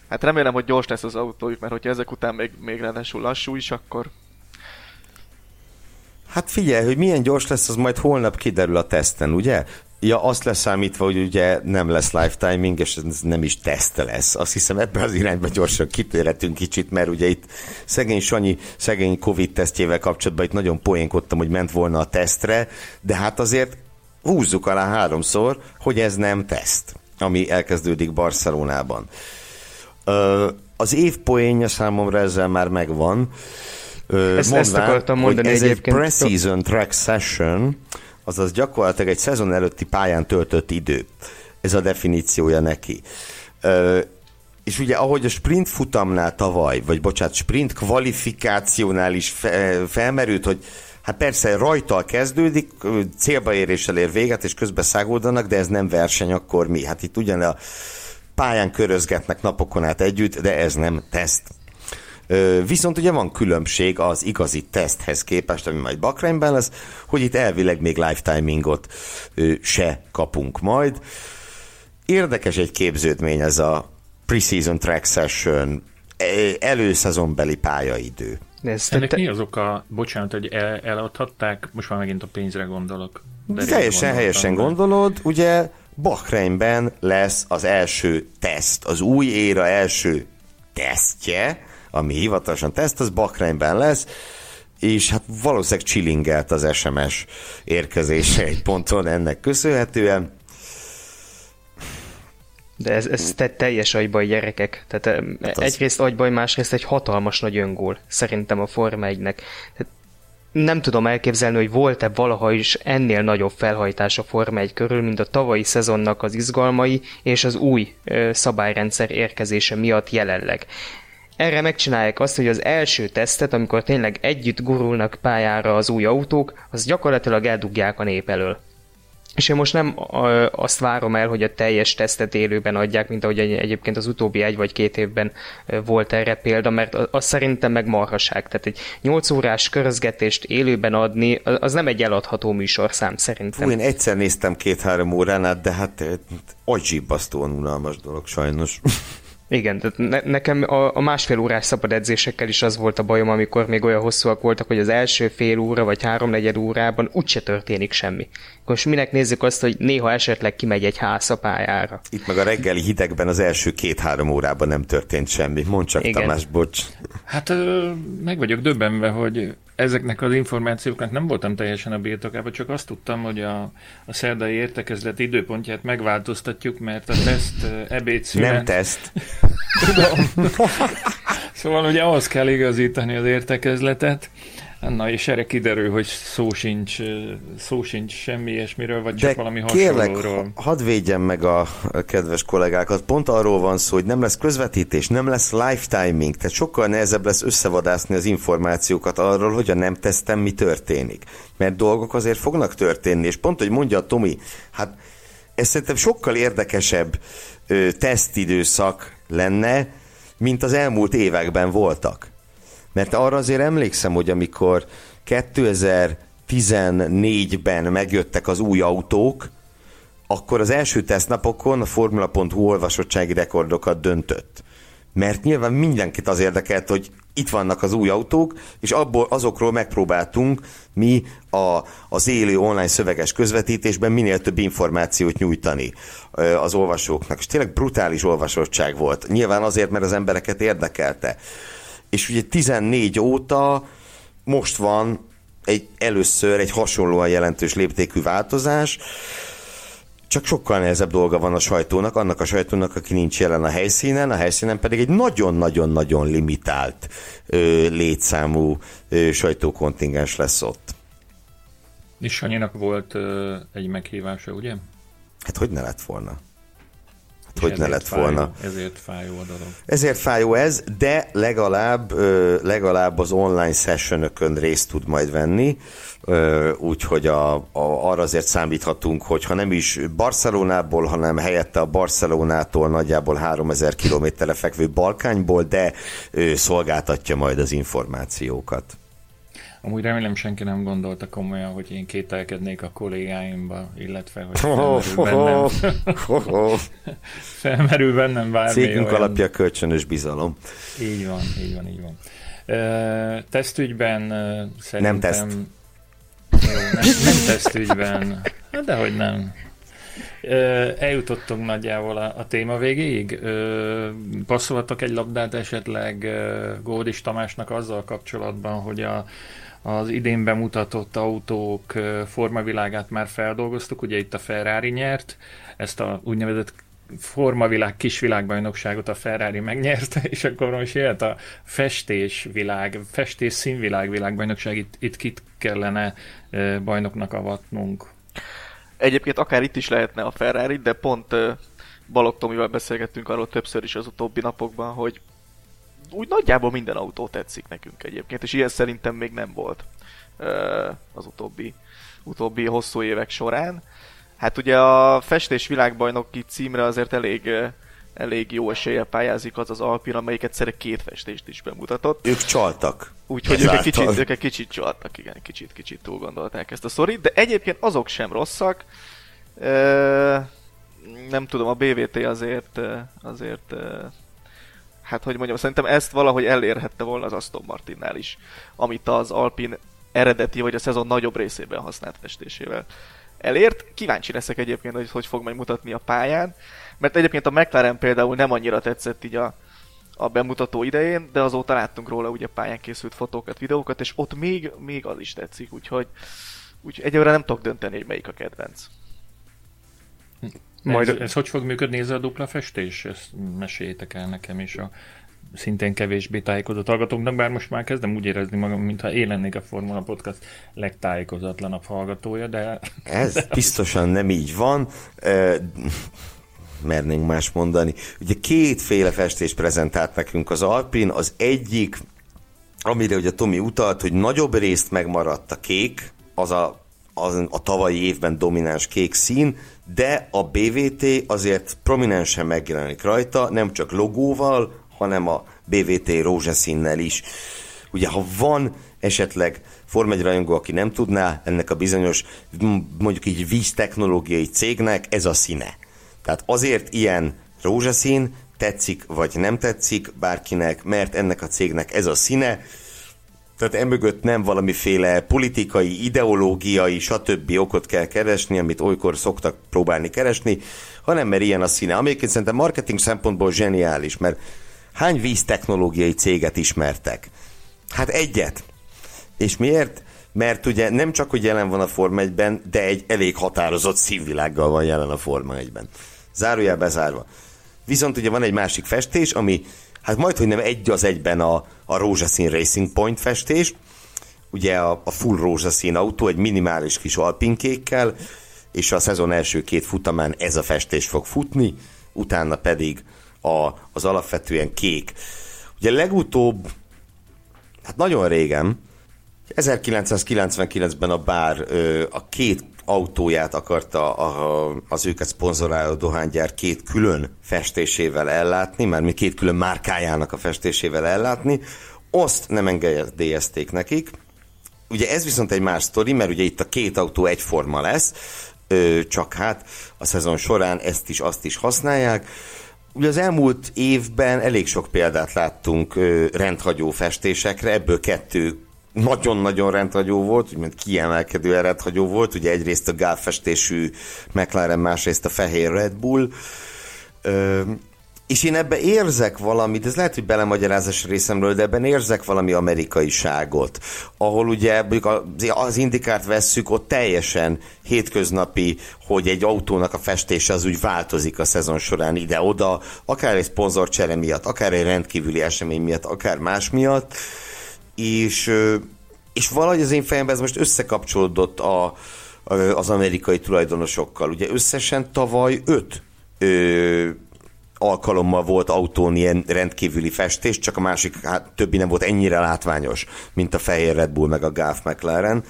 hát remélem, hogy gyors lesz az autójuk, mert hogyha ezek után még, még ráadásul lassú is, akkor Hát figyelj, hogy milyen gyors lesz, az majd holnap kiderül a teszten, ugye? Ja, azt leszámítva, hogy ugye nem lesz lifetiming, és ez nem is teszt lesz. Azt hiszem ebbe az irányba gyorsan kitérhetünk kicsit, mert ugye itt szegény Sanyi, szegény Covid tesztjével kapcsolatban itt nagyon poénkodtam, hogy ment volna a tesztre, de hát azért húzzuk alá háromszor, hogy ez nem teszt, ami elkezdődik Barcelonában. Az év poénja számomra ezzel már megvan. Ezt, mondván, ezt akartam mondani ez egyébként. egy pre-season track session, azaz gyakorlatilag egy szezon előtti pályán töltött idő. Ez a definíciója neki. Ö, és ugye ahogy a sprint futamnál tavaly, vagy bocsánat, sprint kvalifikációnál is fe, felmerült, hogy hát persze rajtal kezdődik, célba éréssel ér véget, és közben szágoldanak, de ez nem verseny, akkor mi? Hát itt ugyan a pályán körözgetnek napokon át együtt, de ez nem teszt. Viszont ugye van különbség az igazi teszthez képest, ami majd Bakrányban lesz, hogy itt elvileg még lifetimingot se kapunk majd. Érdekes egy képződmény ez a preseason track session, előszezonbeli pályaidő. Ez Ennek te... mi az oka, bocsánat, hogy el, eladhatták, most már megint a pénzre gondolok. De Teljesen helyesen gondolod, ugye Bakrányban lesz az első teszt, az új éra első tesztje, ami hivatalosan teszt, az Bakrányban lesz, és hát valószínűleg chillingelt az SMS érkezése egy ponton ennek köszönhetően. De ez, ez te teljes agybaj gyerekek. Tehát hát az... egyrészt agybaj, másrészt egy hatalmas nagy öngól szerintem a Forma 1-nek. Tehát nem tudom elképzelni, hogy volt-e valaha is ennél nagyobb felhajtás a Forma 1 körül, mint a tavalyi szezonnak az izgalmai és az új ö, szabályrendszer érkezése miatt jelenleg. Erre megcsinálják azt, hogy az első tesztet, amikor tényleg együtt gurulnak pályára az új autók, az gyakorlatilag eldugják a nép elől. És én most nem azt várom el, hogy a teljes tesztet élőben adják, mint ahogy egyébként az utóbbi egy vagy két évben volt erre példa, mert az szerintem meg marhaság. Tehát egy 8 órás körözgetést élőben adni, az nem egy eladható műsorszám szerintem. Fú, én egyszer néztem két-három órán át, de hát agyibbasztóan unalmas dolog sajnos. Igen, tehát ne, nekem a, a másfél órás szabad edzésekkel is az volt a bajom, amikor még olyan hosszúak voltak, hogy az első fél óra vagy háromnegyed órában úgyse történik semmi. Most minek nézzük azt, hogy néha esetleg kimegy egy ház a pályára. Itt meg a reggeli hidegben az első két-három órában nem történt semmi. Mondd csak, Igen. Tamás, bocs. Hát meg vagyok döbbenve, hogy ezeknek az információknak nem voltam teljesen a birtokában, csak azt tudtam, hogy a, a szerdai értekezlet időpontját megváltoztatjuk, mert a teszt ebédszünet... Nem teszt. Tudom. szóval ugye ahhoz kell igazítani az értekezletet, Na, és erre kiderül, hogy szó sincs, szó sincs semmi ilyesmiről, vagy csak De valami hasonlóról. kérlek, hadd védjem meg a kedves kollégákat. Pont arról van szó, hogy nem lesz közvetítés, nem lesz lifetiming, tehát sokkal nehezebb lesz összevadászni az információkat arról, hogy a nem tesztem mi történik. Mert dolgok azért fognak történni, és pont, hogy mondja a Tomi, hát ez szerintem sokkal érdekesebb ö, tesztidőszak lenne, mint az elmúlt években voltak. Mert arra azért emlékszem, hogy amikor 2014-ben megjöttek az új autók, akkor az első tesztnapokon a Formula.hu olvasottsági rekordokat döntött. Mert nyilván mindenkit az érdekelt, hogy itt vannak az új autók, és abból azokról megpróbáltunk mi a, az élő online szöveges közvetítésben minél több információt nyújtani az olvasóknak. És tényleg brutális olvasottság volt. Nyilván azért, mert az embereket érdekelte és ugye 14 óta most van egy, először egy hasonlóan jelentős léptékű változás, csak sokkal nehezebb dolga van a sajtónak, annak a sajtónak, aki nincs jelen a helyszínen, a helyszínen pedig egy nagyon-nagyon-nagyon limitált ö, létszámú ö, sajtókontingens lesz ott. És Sanyinak volt ö, egy meghívása, ugye? Hát hogy ne lett volna? Hogy ne lett fájó, volna. Ezért fájó a dolog. Ezért fájó ez, de legalább, legalább az online sessionökön részt tud majd venni, úgyhogy a, a, arra azért számíthatunk, hogy ha nem is Barcelonából, hanem helyette a Barcelonától nagyjából 3000 kilométerre fekvő Balkányból, de szolgáltatja majd az információkat. Amúgy remélem senki nem gondolta komolyan, hogy én kételkednék a kollégáimba, illetve hogy felmerül bennem, felmerül bennem bármi Cégünk olyan... alapja kölcsönös bizalom. Így van, így van, így van. Uh, tesztügyben uh, szerintem... Nem teszt. Jó, nem, nem tesztügyben. Hát dehogy nem. Eljutottunk nagyjából a, a téma végéig. Passzolhatok egy labdát esetleg Gódis Tamásnak azzal kapcsolatban, hogy a, az idén bemutatott autók formavilágát már feldolgoztuk, ugye itt a Ferrari nyert, ezt a úgynevezett formavilág kisvilágbajnokságot a Ferrari megnyerte, és akkor most jöhet a festés világ, festés színvilág világbajnokság, itt, itt kit kellene bajnoknak avatnunk. Egyébként akár itt is lehetne a Ferrari, de pont Balog Tomival beszélgettünk arról többször is az utóbbi napokban, hogy úgy nagyjából minden autó tetszik nekünk egyébként, és ilyen szerintem még nem volt az utóbbi, utóbbi hosszú évek során. Hát ugye a festés világbajnoki címre azért elég, elég jó eséllyel pályázik az az Alpin, amelyik egyszerre két festést is bemutatott. Ők csaltak. Úgyhogy ők egy, kicsit, ők egy kicsit csaltak, igen, kicsit, kicsit túl gondolták ezt a szorít, de egyébként azok sem rosszak. E, nem tudom, a BVT azért, azért hát hogy mondjam, szerintem ezt valahogy elérhette volna az Aston Martinnál is, amit az Alpin eredeti vagy a szezon nagyobb részében használt festésével elért. Kíváncsi leszek egyébként, hogy hogy fog majd mutatni a pályán, mert egyébként a McLaren például nem annyira tetszett így a, a bemutató idején, de azóta láttunk róla ugye pályán készült fotókat, videókat, és ott még, még az is tetszik, úgyhogy, úgyhogy egyelőre nem tudok dönteni, hogy melyik a kedvenc. Majd... Ez, ez hogy fog működni ez a dupla festés? Ezt meséljétek el nekem is a szintén kevésbé tájékozott hallgatóknak, bár most már kezdem úgy érezni magam, mintha én lennék a Formula Podcast legtájékozatlanabb hallgatója, de... Ez biztosan nem így van. mernénk más mondani. Ugye kétféle festést prezentált nekünk az Alpin, az egyik, amire ugye Tomi utalt, hogy nagyobb részt megmaradt a kék, az a, az a tavalyi évben domináns kék szín, de a BVT azért prominensen megjelenik rajta, nem csak logóval, hanem a BVT rózsaszínnel is. Ugye, ha van esetleg Form 1 rajongó, aki nem tudná, ennek a bizonyos, mondjuk így víztechnológiai cégnek ez a színe. Tehát azért ilyen rózsaszín, tetszik vagy nem tetszik bárkinek, mert ennek a cégnek ez a színe, tehát emögött nem valamiféle politikai, ideológiai, stb. okot kell keresni, amit olykor szoktak próbálni keresni, hanem mert ilyen a színe. Amiket szerintem marketing szempontból zseniális, mert hány víztechnológiai céget ismertek? Hát egyet. És miért? Mert ugye nem csak, hogy jelen van a Forma 1-ben, de egy elég határozott színvilággal van jelen a Forma 1-ben. Zárójel bezárva. Viszont ugye van egy másik festés, ami hát majd, hogy nem egy az egyben a, a rózsaszín Racing Point festés, ugye a, a full rózsaszín autó egy minimális kis alpinkékkel, és a szezon első két futamán ez a festés fog futni, utána pedig a, az alapvetően kék. Ugye legutóbb, hát nagyon régen, 1999-ben a bár a két autóját akarta a, az őket szponzoráló dohánygyár két külön festésével ellátni, már mi két külön márkájának a festésével ellátni, azt nem engedélyezték nekik. Ugye ez viszont egy más sztori, mert ugye itt a két autó egyforma lesz, csak hát a szezon során ezt is, azt is használják. Ugye az elmúlt évben elég sok példát láttunk rendhagyó festésekre, ebből kettő nagyon-nagyon rendhagyó volt, úgymond kiemelkedő rendhagyó volt, ugye egyrészt a gálfestésű McLaren, másrészt a fehér Red Bull, és én ebben érzek valamit, ez lehet, hogy belemagyarázás részemről, de ebben érzek valami amerikaiságot, ahol ugye az indikárt vesszük, ott teljesen hétköznapi, hogy egy autónak a festése az úgy változik a szezon során ide-oda, akár egy szponzorcsere miatt, akár egy rendkívüli esemény miatt, akár más miatt, és, és valahogy az én fejemben ez most összekapcsolódott a, az amerikai tulajdonosokkal. Ugye összesen tavaly öt ö, alkalommal volt autón ilyen rendkívüli festés, csak a másik, hát többi nem volt ennyire látványos, mint a fehér Red Bull meg a Golf McLaren.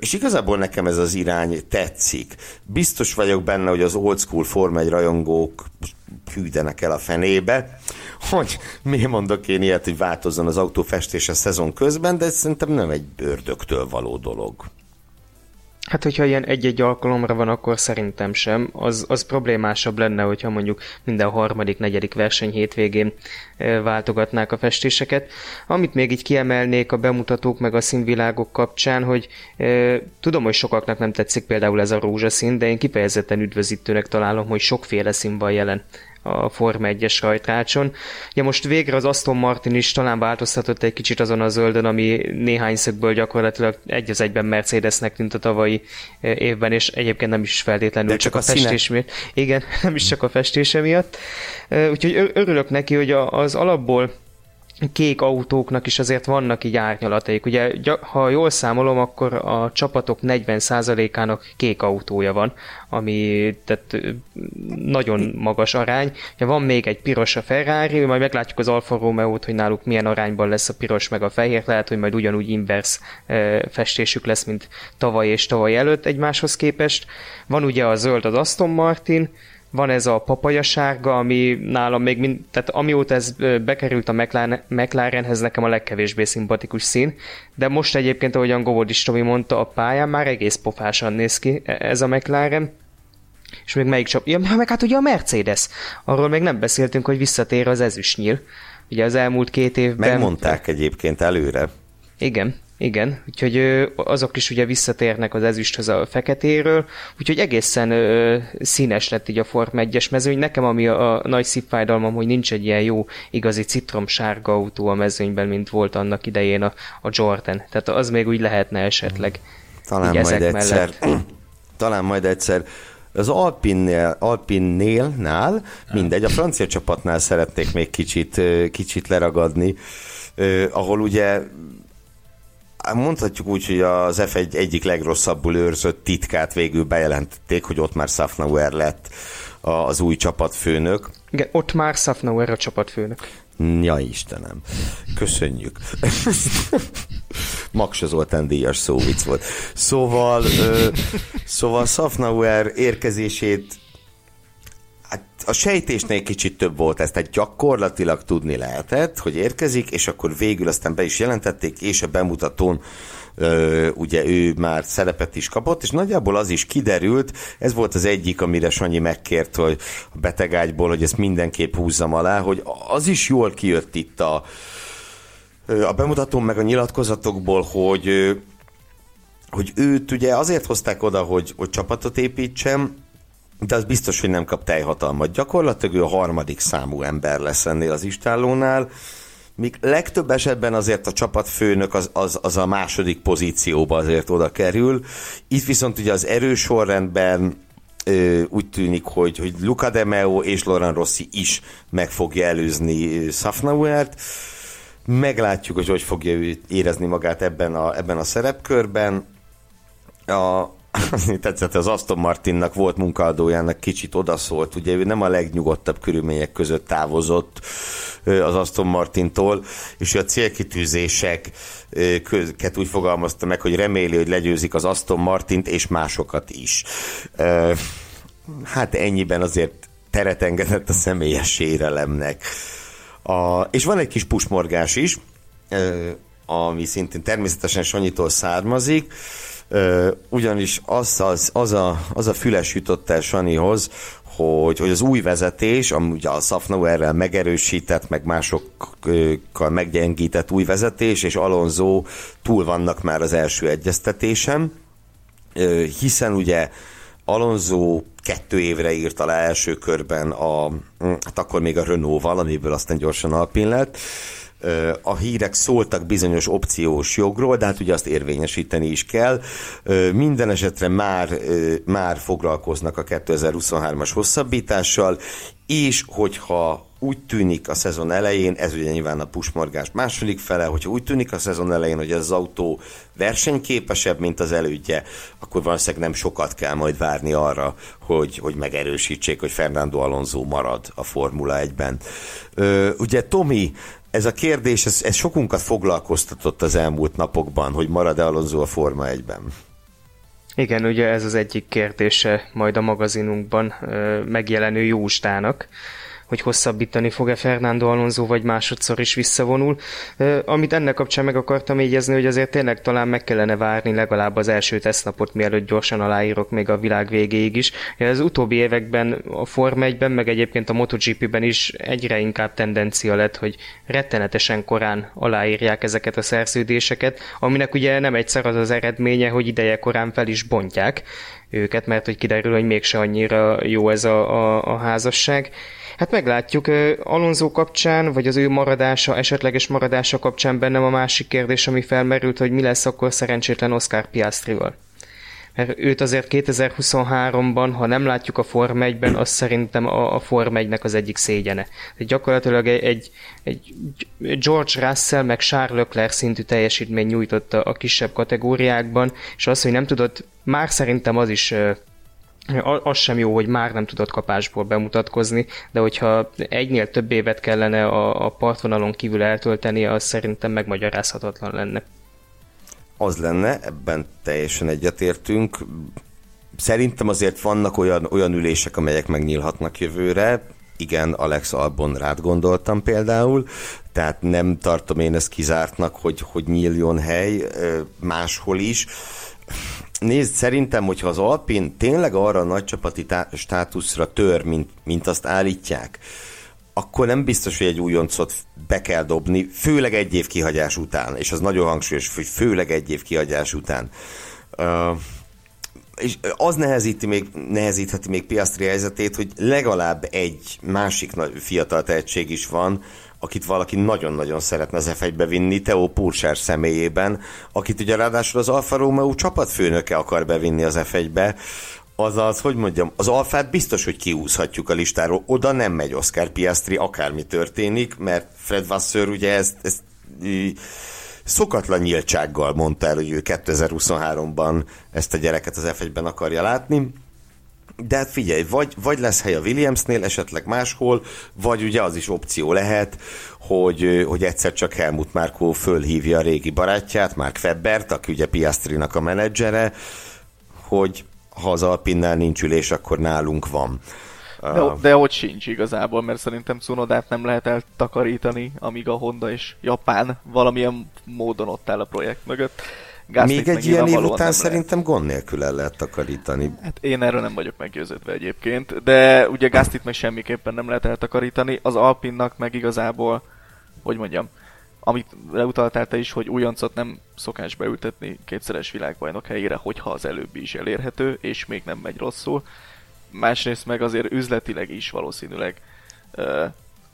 És igazából nekem ez az irány tetszik. Biztos vagyok benne, hogy az old school Form 1 rajongók hűdenek el a fenébe, hogy miért mondok én ilyet, hogy változzon az autó festése szezon közben, de ez szerintem nem egy bőrdöktől való dolog. Hát, hogyha ilyen egy-egy alkalomra van, akkor szerintem sem. Az, az problémásabb lenne, hogyha mondjuk minden harmadik, negyedik verseny hétvégén váltogatnák a festéseket. Amit még így kiemelnék a bemutatók meg a színvilágok kapcsán, hogy tudom, hogy sokaknak nem tetszik például ez a rózsaszín, de én kifejezetten üdvözítőnek találom, hogy sokféle szín van jelen a Forma 1-es rajtrácson. Ja, most végre az Aston Martin is talán változtatott egy kicsit azon a zöldön, ami néhány szögből gyakorlatilag egy az egyben Mercedesnek tűnt a tavalyi eh, évben, és egyébként nem is feltétlenül De csak, csak a, a festés miatt. Igen, nem is csak a festése miatt. Eh, úgyhogy örülök neki, hogy az alapból kék autóknak is azért vannak így árnyalataik. Ugye, ha jól számolom, akkor a csapatok 40%-ának kék autója van, ami tehát nagyon magas arány. Ugye van még egy piros a Ferrari, majd meglátjuk az Alfa Romeo-t, hogy náluk milyen arányban lesz a piros meg a fehér, lehet, hogy majd ugyanúgy inverse festésük lesz, mint tavaly és tavaly előtt egymáshoz képest. Van ugye a zöld az Aston Martin, van ez a papajasárga, ami nálam még mind, tehát amióta ez bekerült a McLaren, McLarenhez nekem a legkevésbé szimpatikus szín, de most egyébként, ahogyan Govodis Tomi mondta, a pályán már egész pofásan néz ki e, ez a McLaren. És még melyik csap... Ja, meg hát ugye a Mercedes. Arról még nem beszéltünk, hogy visszatér az ezüstnyíl. Ugye az elmúlt két évben... Megmondták egyébként előre. Igen. Igen, úgyhogy azok is ugye visszatérnek az ezüsthöz a feketéről, úgyhogy egészen színes lett így a Form 1-es mezőny. Nekem ami a, nagy szívfájdalmam, hogy nincs egy ilyen jó, igazi citromsárga autó a mezőnyben, mint volt annak idején a, a Jordan. Tehát az még úgy lehetne esetleg. Talán majd egyszer. Mellett. Talán majd egyszer. Az Alpinnél, Alpinnél nál, mindegy, a francia csapatnál szeretnék még kicsit, kicsit leragadni, ahol ugye mondhatjuk úgy, hogy az F1 egyik legrosszabbul őrzött titkát végül bejelentették, hogy ott már Safnauer lett az új csapatfőnök. Igen, ott már Safnauer a csapatfőnök. Ja Istenem, köszönjük. Maksa Zoltán díjas szóvic volt. Szóval, ö, szóval Safnauer érkezését Hát a sejtésnél kicsit több volt ez, tehát gyakorlatilag tudni lehetett, hogy érkezik, és akkor végül aztán be is jelentették, és a bemutatón ö, ugye ő már szerepet is kapott, és nagyjából az is kiderült, ez volt az egyik, amire Sanyi megkért, hogy a betegágyból, hogy ezt mindenképp húzzam alá, hogy az is jól kijött itt a, a bemutatón, meg a nyilatkozatokból, hogy hogy őt ugye azért hozták oda, hogy, hogy csapatot építsem, de az biztos, hogy nem kap teljhatalmat. Gyakorlatilag ő a harmadik számú ember lesz ennél az istállónál, míg legtöbb esetben azért a csapatfőnök az, az, az a második pozícióba azért oda kerül. Itt viszont ugye az erősorrendben ö, úgy tűnik, hogy, hogy Luca De Meo és Loran Rossi is meg fogja előzni Safnauert. Meglátjuk, hogy hogy fogja érezni magát ebben a, ebben a szerepkörben. A, tetszett, az Aston Martinnak volt munkaadójának kicsit odaszólt, ugye ő nem a legnyugodtabb körülmények között távozott az Aston Martintól, és a célkitűzéseket úgy fogalmazta meg, hogy reméli, hogy legyőzik az Aston Martint és másokat is. Hát ennyiben azért teret engedett a személyes sérelemnek. A, és van egy kis pusmorgás is, ami szintén természetesen Sanyitól származik, ugyanis az, az, az, a, az a füles jutott el Sanihoz, hogy, hogy az új vezetés, ami ugye a Safnauerrel megerősített, meg másokkal meggyengített új vezetés, és Alonso túl vannak már az első egyeztetésem, hiszen ugye Alonso kettő évre írt alá első körben a, hát akkor még a Renault-val, amiből aztán gyorsan Alpin lett, a hírek szóltak bizonyos opciós jogról, de hát ugye azt érvényesíteni is kell. Minden esetre már, már foglalkoznak a 2023-as hosszabbítással, és hogyha úgy tűnik a szezon elején, ez ugye nyilván a pusmorgás második fele, hogyha úgy tűnik a szezon elején, hogy az autó versenyképesebb, mint az elődje, akkor valószínűleg nem sokat kell majd várni arra, hogy, hogy megerősítsék, hogy Fernando Alonso marad a Formula 1-ben. ugye Tomi ez a kérdés, ez, ez sokunkat foglalkoztatott az elmúlt napokban, hogy marad-e Alonso a Forma 1-ben. Igen, ugye ez az egyik kérdése majd a magazinunkban megjelenő Jóstának, hogy hosszabbítani fog-e Fernando Alonso, vagy másodszor is visszavonul. Amit ennek kapcsán meg akartam jegyezni, hogy azért tényleg talán meg kellene várni legalább az első tesztnapot, mielőtt gyorsan aláírok még a világ végéig is. Az utóbbi években a Form 1-ben, meg egyébként a MotoGP-ben is egyre inkább tendencia lett, hogy rettenetesen korán aláírják ezeket a szerződéseket, aminek ugye nem egyszer az az eredménye, hogy ideje korán fel is bontják őket, mert hogy kiderül, hogy mégse annyira jó ez a, a, a házasság. Hát meglátjuk, Alonso kapcsán, vagy az ő maradása, esetleges maradása kapcsán bennem a másik kérdés, ami felmerült, hogy mi lesz akkor szerencsétlen Oscar Piastrival mert őt azért 2023-ban, ha nem látjuk a Form 1-ben, az szerintem a, a Form 1-nek az egyik szégyene. Tehát gyakorlatilag egy, egy, egy George Russell meg Charles Leclerc szintű teljesítmény nyújtott a, a kisebb kategóriákban, és az, hogy nem tudott, már szerintem az is az sem jó, hogy már nem tudott kapásból bemutatkozni, de hogyha egynél több évet kellene a, a partvonalon kívül eltölteni, az szerintem megmagyarázhatatlan lenne az lenne, ebben teljesen egyetértünk. Szerintem azért vannak olyan, olyan ülések, amelyek megnyílhatnak jövőre. Igen, Alex Albon rád gondoltam például, tehát nem tartom én ezt kizártnak, hogy, hogy nyíljon hely máshol is. Nézd, szerintem, hogyha az Alpin tényleg arra a nagycsapati tá- státuszra tör, mint, mint azt állítják, akkor nem biztos, hogy egy újoncot be kell dobni, főleg egy év kihagyás után, és az nagyon hangsúlyos, hogy főleg egy év kihagyás után. Uh, és az nehezíti még, nehezítheti még Piastri helyzetét, hogy legalább egy másik fiatal tehetség is van, akit valaki nagyon-nagyon szeretne az F1-be vinni, Theo Purser személyében, akit ugye ráadásul az Alfa Romeo csapatfőnöke akar bevinni az F1-be, Azaz, hogy mondjam, az alfát biztos, hogy kiúzhatjuk a listáról. Oda nem megy Oscar Piastri, akármi történik, mert Fred Vasseur ugye ezt, ezt szokatlan nyíltsággal mondta el, hogy ő 2023-ban ezt a gyereket az F1-ben akarja látni. De hát figyelj, vagy, vagy lesz hely a Williamsnél, esetleg máshol, vagy ugye az is opció lehet, hogy, hogy egyszer csak Helmut Márkó fölhívja a régi barátját, Mark Febbert, aki ugye Piastrinak a menedzsere, hogy ha az Alpinnál nincs ülés, akkor nálunk van. De, de ott sincs igazából, mert szerintem Cunodát nem lehet eltakarítani, amíg a Honda és Japán valamilyen módon ott áll a projekt mögött. Még egy ilyen év után szerintem gond nélkül el lehet takarítani. Hát én erről nem vagyok meggyőződve egyébként, de ugye Gászlit meg semmiképpen nem lehet eltakarítani, az Alpinnak meg igazából, hogy mondjam, amit leutaltál te is, hogy újoncot nem szokás beültetni kétszeres világbajnok helyére, hogyha az előbbi is elérhető, és még nem megy rosszul. Másrészt meg azért üzletileg is valószínűleg, uh,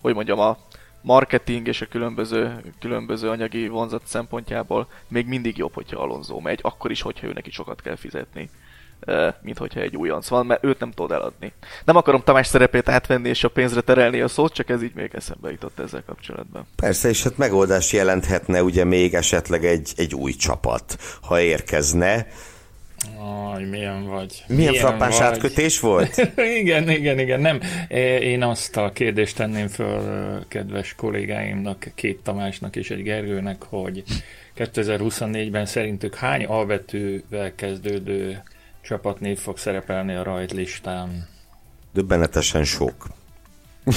hogy mondjam, a marketing és a különböző, különböző anyagi vonzat szempontjából még mindig jobb, hogyha Alonso megy, akkor is, hogyha ő neki sokat kell fizetni mint hogyha egy újonc van, mert őt nem tudod eladni. Nem akarom Tamás szerepét átvenni és a pénzre terelni a szót, csak ez így még eszembe jutott ezzel kapcsolatban. Persze, és hát megoldás jelenthetne ugye még esetleg egy, egy új csapat, ha érkezne. Aj, milyen vagy. Milyen, milyen frappáns vagy. átkötés volt? igen, igen, igen, nem. Én azt a kérdést tenném föl kedves kollégáimnak, két Tamásnak és egy Gergőnek, hogy 2024-ben szerintük hány alvetővel kezdődő csapatnév fog szerepelni a rajtlistán? Döbbenetesen sok.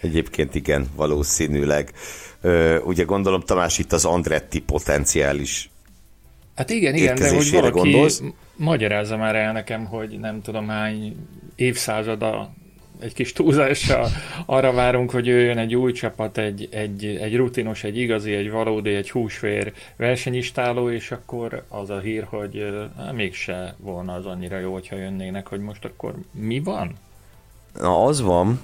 Egyébként igen, valószínűleg. Ö, ugye gondolom Tamás itt az Andretti potenciális Hát igen, igen, de hogy valaki gondolsz? magyarázza már el nekem, hogy nem tudom hány évszázada egy kis túlzással arra várunk, hogy jöjjön egy új csapat, egy, egy, egy rutinos, egy igazi, egy valódi, egy húsvér versenyistáló, és akkor az a hír, hogy hát, mégse volna az annyira jó, hogyha jönnének, hogy most akkor mi van? Na, az van,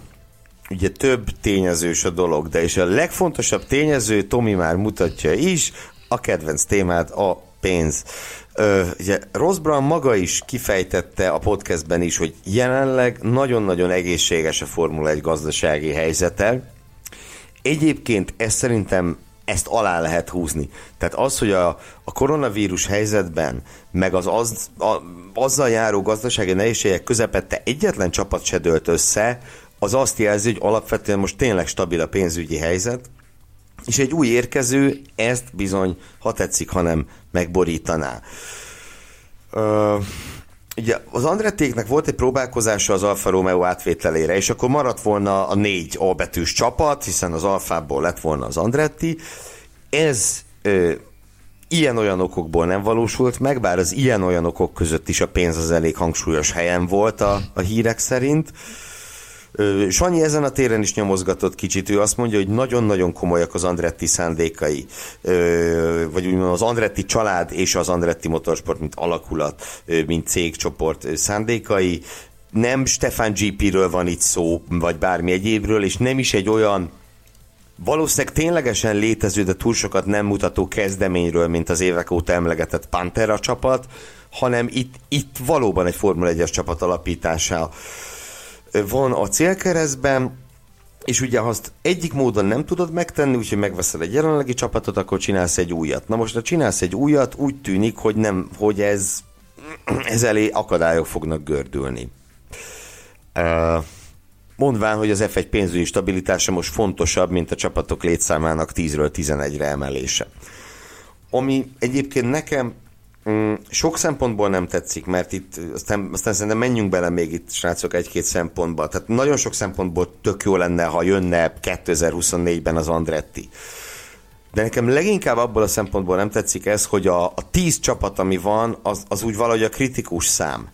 ugye több tényezős a dolog, de és a legfontosabb tényező, Tomi már mutatja is, a kedvenc témát, a pénz. Ö, ugye Ross Brown maga is kifejtette a podcastben is, hogy jelenleg nagyon-nagyon egészséges a Formula 1 gazdasági helyzete. Egyébként ez szerintem ezt alá lehet húzni. Tehát az, hogy a, a koronavírus helyzetben, meg az, az a, azzal járó gazdasági nehézségek közepette egyetlen csapat se dőlt össze, az azt jelzi, hogy alapvetően most tényleg stabil a pénzügyi helyzet, és egy új érkező ezt bizony, ha tetszik, hanem megborítaná. Ö, ugye az Andrettéknek volt egy próbálkozása az Alfa Romeo átvételére, és akkor maradt volna a négy A betűs csapat, hiszen az Alfából lett volna az Andretti. Ez ö, ilyen-olyan okokból nem valósult meg, bár az ilyen-olyan okok között is a pénz az elég hangsúlyos helyen volt a, a hírek szerint. Sanyi ezen a téren is nyomozgatott kicsit, ő azt mondja, hogy nagyon-nagyon komolyak az Andretti szándékai, vagy úgymond az Andretti család és az Andretti Motorsport, mint alakulat, mint cégcsoport szándékai. Nem Stefan GP-ről van itt szó, vagy bármi egyébről, és nem is egy olyan valószínűleg ténylegesen létező, de túl sokat nem mutató kezdeményről, mint az évek óta emlegetett Pantera csapat, hanem itt, itt valóban egy Formula 1-es csapat alapítása van a célkeresztben, és ugye ha azt egyik módon nem tudod megtenni, úgyhogy megveszel egy jelenlegi csapatot, akkor csinálsz egy újat. Na most, ha csinálsz egy újat, úgy tűnik, hogy, nem, hogy ez, ez elé akadályok fognak gördülni. Mondván, hogy az F1 pénzügyi stabilitása most fontosabb, mint a csapatok létszámának 10-ről 11-re emelése. Ami egyébként nekem sok szempontból nem tetszik, mert itt aztán, aztán szerintem menjünk bele még itt, srácok, egy-két szempontba. Tehát nagyon sok szempontból tök jó lenne, ha jönne 2024-ben az Andretti. De nekem leginkább abból a szempontból nem tetszik ez, hogy a, a tíz csapat, ami van, az, az úgy valahogy a kritikus szám.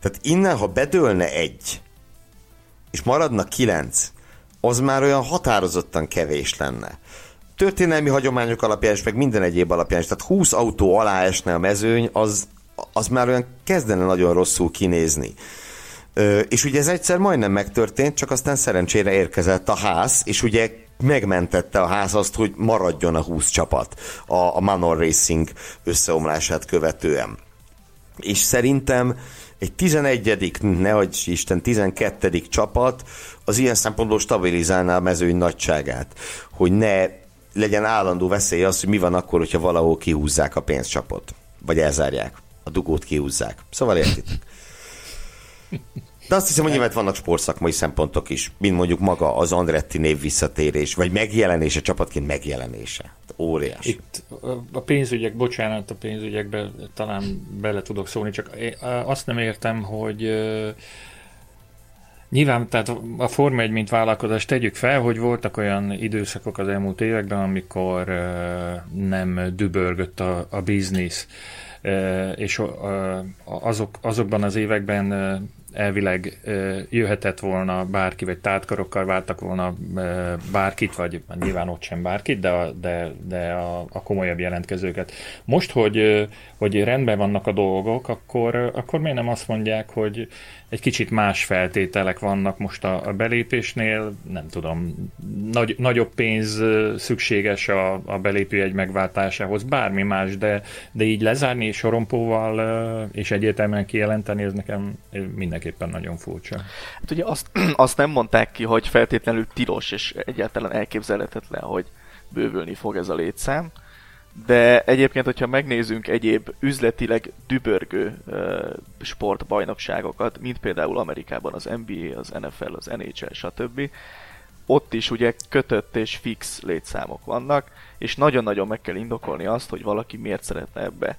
Tehát innen, ha bedőlne egy, és maradna kilenc, az már olyan határozottan kevés lenne történelmi hagyományok alapján és meg minden egyéb alapján is. Tehát 20 autó alá esne a mezőny, az, az már olyan kezdene nagyon rosszul kinézni. Ö, és ugye ez egyszer majdnem megtörtént, csak aztán szerencsére érkezett a ház, és ugye megmentette a ház azt, hogy maradjon a 20 csapat a, a Manor Racing összeomlását követően. És szerintem egy 11 nehogy Isten 12 csapat az ilyen szempontból stabilizálná a mezőny nagyságát, hogy ne legyen állandó veszély az, hogy mi van akkor, hogyha valahol kihúzzák a pénzcsapot. Vagy elzárják. A dugót kihúzzák. Szóval értitek. De azt hiszem, hogy nyilván vannak sportszakmai szempontok is, mint mondjuk maga az Andretti név visszatérés, vagy megjelenése, csapatként megjelenése. Óriás. Itt a pénzügyek, bocsánat, a pénzügyekbe talán bele tudok szólni, csak azt nem értem, hogy Nyilván, tehát a Forma 1, mint vállalkozás tegyük fel, hogy voltak olyan időszakok az elmúlt években, amikor nem dübörgött a, a biznisz, és azok, azokban az években elvileg jöhetett volna bárki, vagy tártkarokkal váltak volna bárkit, vagy nyilván ott sem bárkit, de a, de, de a, a komolyabb jelentkezőket. Most, hogy, hogy rendben vannak a dolgok, akkor, akkor miért nem azt mondják, hogy egy kicsit más feltételek vannak most a, a belépésnél, nem tudom, nagy, nagyobb pénz szükséges a, a belépő egy megváltásához, bármi más, de, de így lezárni sorompóval és egyértelműen kijelenteni, ez nekem mindenképpen nagyon furcsa. Hát ugye azt, azt nem mondták ki, hogy feltétlenül tilos és egyáltalán elképzelhetetlen, hogy bővülni fog ez a létszám, de egyébként, hogyha megnézzünk egyéb üzletileg dübörgő uh, sportbajnokságokat, mint például Amerikában az NBA, az NFL, az NHL, stb., ott is ugye kötött és fix létszámok vannak, és nagyon-nagyon meg kell indokolni azt, hogy valaki miért szeretne ebbe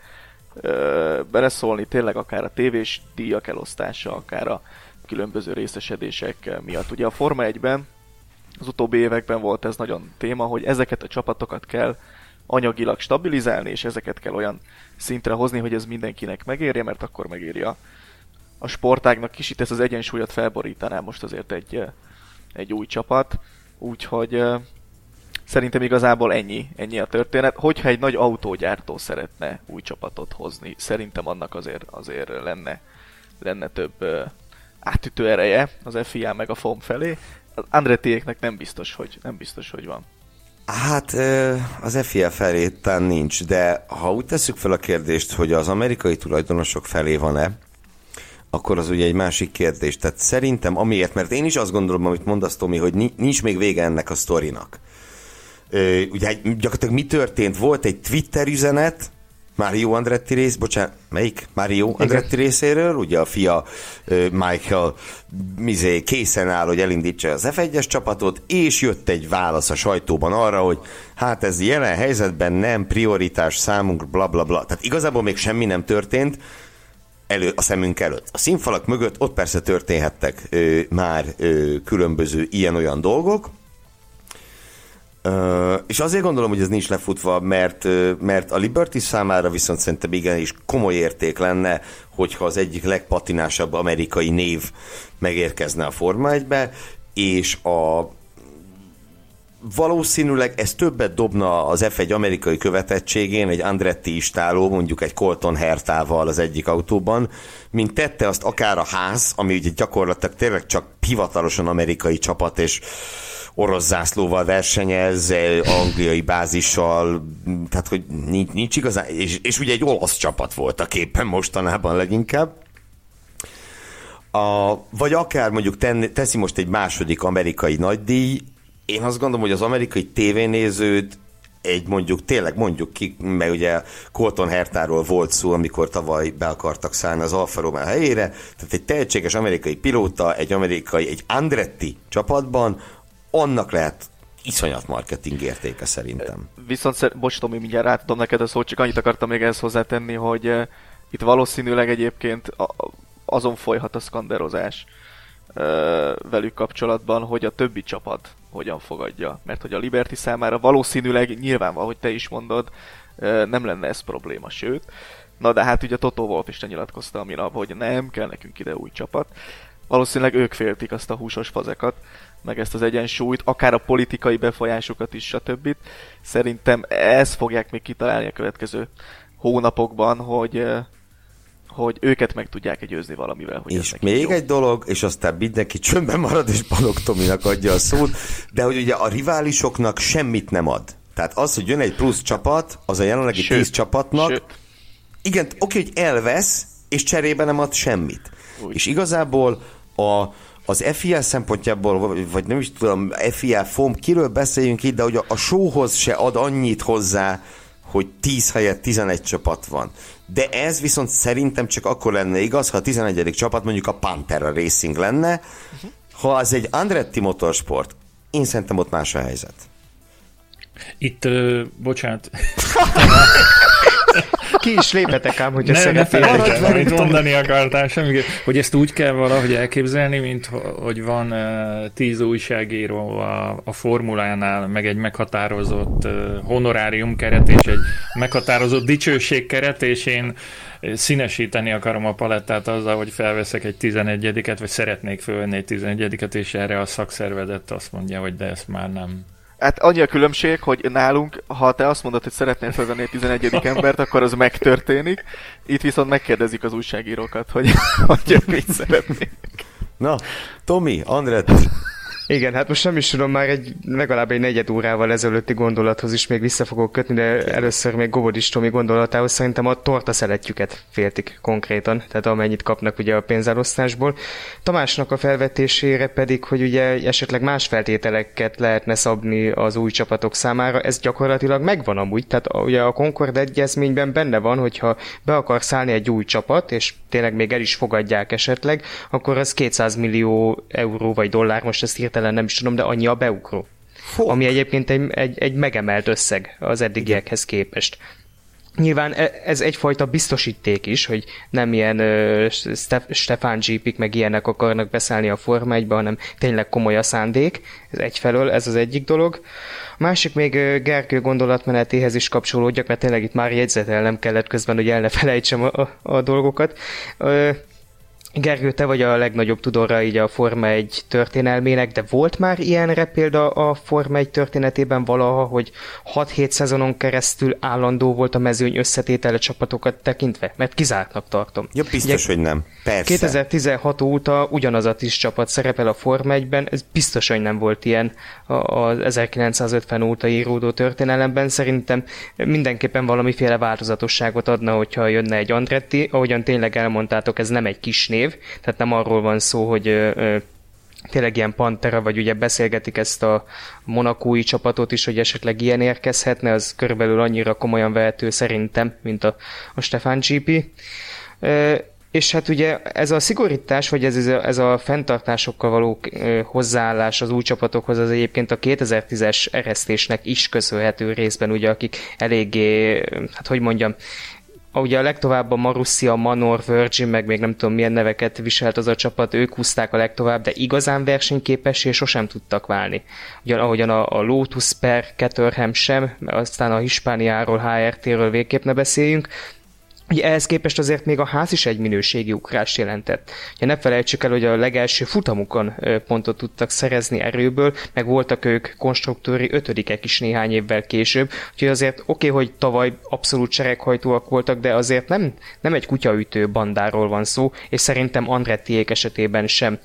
ö, beleszólni, tényleg akár a tévés díjak elosztása, akár a különböző részesedések miatt. Ugye a Forma 1-ben az utóbbi években volt ez nagyon téma, hogy ezeket a csapatokat kell anyagilag stabilizálni, és ezeket kell olyan szintre hozni, hogy ez mindenkinek megérje, mert akkor megírja a sportágnak kicsit ezt az egyensúlyot felborítaná most azért egy, egy új csapat, úgyhogy szerintem igazából ennyi, ennyi a történet. Hogyha egy nagy autógyártó szeretne új csapatot hozni, szerintem annak azért, azért lenne, lenne több átütő ereje az FIA meg a FOM felé. Az Andretiéknek nem biztos, hogy, nem biztos, hogy van. Hát az FIA felé talán nincs, de ha úgy tesszük fel a kérdést, hogy az amerikai tulajdonosok felé van-e, akkor az ugye egy másik kérdés. Tehát szerintem amiért, mert én is azt gondolom, amit mondasz, Tomi, hogy nincs még vége ennek a sztorinak. Ugye gyakorlatilag mi történt? Volt egy Twitter üzenet, Mario Andretti rész, bocsánat, melyik? Mario Andretti részéről, ugye a fia Michael mizé, készen áll, hogy elindítsa az F1-es csapatot, és jött egy válasz a sajtóban arra, hogy hát ez jelen helyzetben nem prioritás számunkra, bla bla bla. Tehát igazából még semmi nem történt, elő, a szemünk előtt. A színfalak mögött ott persze történhettek ö, már ö, különböző ilyen-olyan dolgok, És azért gondolom, hogy ez nincs lefutva, mert, mert a Liberty számára viszont szerintem igenis komoly érték lenne, hogyha az egyik legpatinásabb amerikai név megérkezne a Forma 1-be, és a valószínűleg ez többet dobna az F1 amerikai követettségén, egy Andretti istáló, mondjuk egy Colton Hertával az egyik autóban, mint tette azt akár a ház, ami ugye gyakorlatilag tényleg csak hivatalosan amerikai csapat, és orosz zászlóval versenyez, angliai bázissal, tehát hogy nincs, nincs igazán, és, és ugye egy olasz csapat volt a képen mostanában leginkább. A, vagy akár mondjuk ten, teszi most egy második amerikai nagydíj, én azt gondolom, hogy az amerikai tévénézőt egy mondjuk, tényleg mondjuk ki, mert ugye Colton Hertáról volt szó, amikor tavaly be akartak szállni az Alfa Romeo helyére, tehát egy tehetséges amerikai pilóta, egy amerikai, egy Andretti csapatban, annak lehet iszonyat marketing értéke szerintem. Viszont, bocs Tomi, mindjárt átadom neked a szót, csak annyit akartam még ehhez hozzátenni, hogy uh, itt valószínűleg egyébként azon folyhat a skanderozás uh, velük kapcsolatban, hogy a többi csapat hogyan fogadja. Mert hogy a Liberty számára valószínűleg nyilván, ahogy te is mondod, uh, nem lenne ez probléma, sőt. Na de hát ugye Toto Wolf is nyilatkozta a minap, hogy nem kell nekünk ide új csapat. Valószínűleg ők féltik azt a húsos fazekat, meg ezt az egyensúlyt, akár a politikai befolyásokat is, stb. Szerintem ezt fogják még kitalálni a következő hónapokban, hogy hogy őket meg tudják győzni valamivel. Hogy és még jó. egy dolog, és aztán mindenki csöndben marad, és Balog Tominak adja a szót, de hogy ugye a riválisoknak semmit nem ad. Tehát az, hogy jön egy plusz csapat, az a jelenlegi sőt, tíz csapatnak, sőt. igen, oké, hogy elvesz, és cserébe nem ad semmit. Úgy. És igazából a, az FIA szempontjából, vagy nem is tudom, FIA FOM, kiről beszéljünk itt, de hogy a, a showhoz se ad annyit hozzá, hogy 10 helyett 11 csapat van. De ez viszont szerintem csak akkor lenne igaz, ha a 11. csapat mondjuk a Pantera Racing lenne. Ha az egy Andretti Motorsport, én szerintem ott más a helyzet. Itt, uh, bocsánat. Ki is léphetek ám, hogyha szeretnél. amit mondani akartál, semmi, hogy ezt úgy kell valahogy elképzelni, mint hogy van tíz újságíró a, a formulánál, meg egy meghatározott honorárium keret, és egy meghatározott dicsőség keret, és én színesíteni akarom a palettát azzal, hogy felveszek egy 11-et, vagy szeretnék fölvenni egy 11-et, és erre a szakszervezet azt mondja, hogy de ezt már nem Hát annyi a különbség, hogy nálunk, ha te azt mondod, hogy szeretnél felvenni egy 11. embert, akkor az megtörténik. Itt viszont megkérdezik az újságírókat, hogy, hogy mit szeretnék. Na, Tomi, Andret, igen, hát most nem is tudom, már egy legalább egy negyed órával ezelőtti gondolathoz is még vissza fogok kötni, de először még Gobodis Tomi gondolatához szerintem a torta szeletjüket féltik konkrétan, tehát amennyit kapnak ugye a pénzelosztásból. Tamásnak a felvetésére pedig, hogy ugye esetleg más feltételeket lehetne szabni az új csapatok számára, ez gyakorlatilag megvan amúgy, tehát ugye a Concord egyezményben benne van, hogyha be akar szállni egy új csapat, és tényleg még el is fogadják esetleg, akkor az 200 millió euró vagy dollár, most ezt hirtelen hirtelen nem is tudom, de annyi a beugró. Fog. Ami egyébként egy, egy, egy megemelt összeg az eddigiekhez képest. Nyilván e, ez egyfajta biztosíték is, hogy nem ilyen uh, Stefan Jeepik meg ilyenek akarnak beszállni a Forma 1 hanem tényleg komoly a szándék. Ez egyfelől, ez az egyik dolog. A másik még uh, Gergő gondolatmenetéhez is kapcsolódjak, mert tényleg itt már jegyzetelnem kellett közben, hogy el ne felejtsem a, a, a dolgokat. Uh, Gergő, te vagy a legnagyobb tudóra így a Forma 1 történelmének, de volt már ilyenre példa a Forma 1 történetében valaha, hogy 6-7 szezonon keresztül állandó volt a mezőny összetétele csapatokat tekintve? Mert kizártnak tartom. Ja, biztos, Ugye, hogy nem. Persze. 2016 óta ugyanaz a tíz csapat szerepel a Forma 1-ben, ez biztos, hogy nem volt ilyen az 1950 óta íródó történelemben. Szerintem mindenképpen valamiféle változatosságot adna, hogyha jönne egy Andretti. Ahogyan tényleg elmondtátok, ez nem egy kis név, név, tehát nem arról van szó, hogy ö, tényleg ilyen Pantera, vagy ugye beszélgetik ezt a monakói csapatot is, hogy esetleg ilyen érkezhetne, az körülbelül annyira komolyan vehető szerintem, mint a, a Stefan GP. És hát ugye ez a szigorítás, vagy ez, ez a fenntartásokkal való hozzáállás az új csapatokhoz, az egyébként a 2010-es eresztésnek is köszönhető részben, ugye, akik eléggé, hát hogy mondjam, ugye a legtovább a Marussia, Manor, Virgin, meg még nem tudom milyen neveket viselt az a csapat, ők húzták a legtovább, de igazán versenyképes és sosem tudtak válni. Ugyan ahogyan a, a Lotus per Caterham sem, aztán a Hispániáról, HRT-ről végképp ne beszéljünk, Ugye ehhez képest azért még a ház is egy minőségi ugrás jelentett. Ugye ne felejtsük el, hogy a legelső futamukon pontot tudtak szerezni erőből, meg voltak ők konstruktúri ötödikek is néhány évvel később, úgyhogy azért oké, okay, hogy tavaly abszolút csereghajtóak voltak, de azért nem, nem egy kutyaütő bandáról van szó, és szerintem Andrettiék esetében sem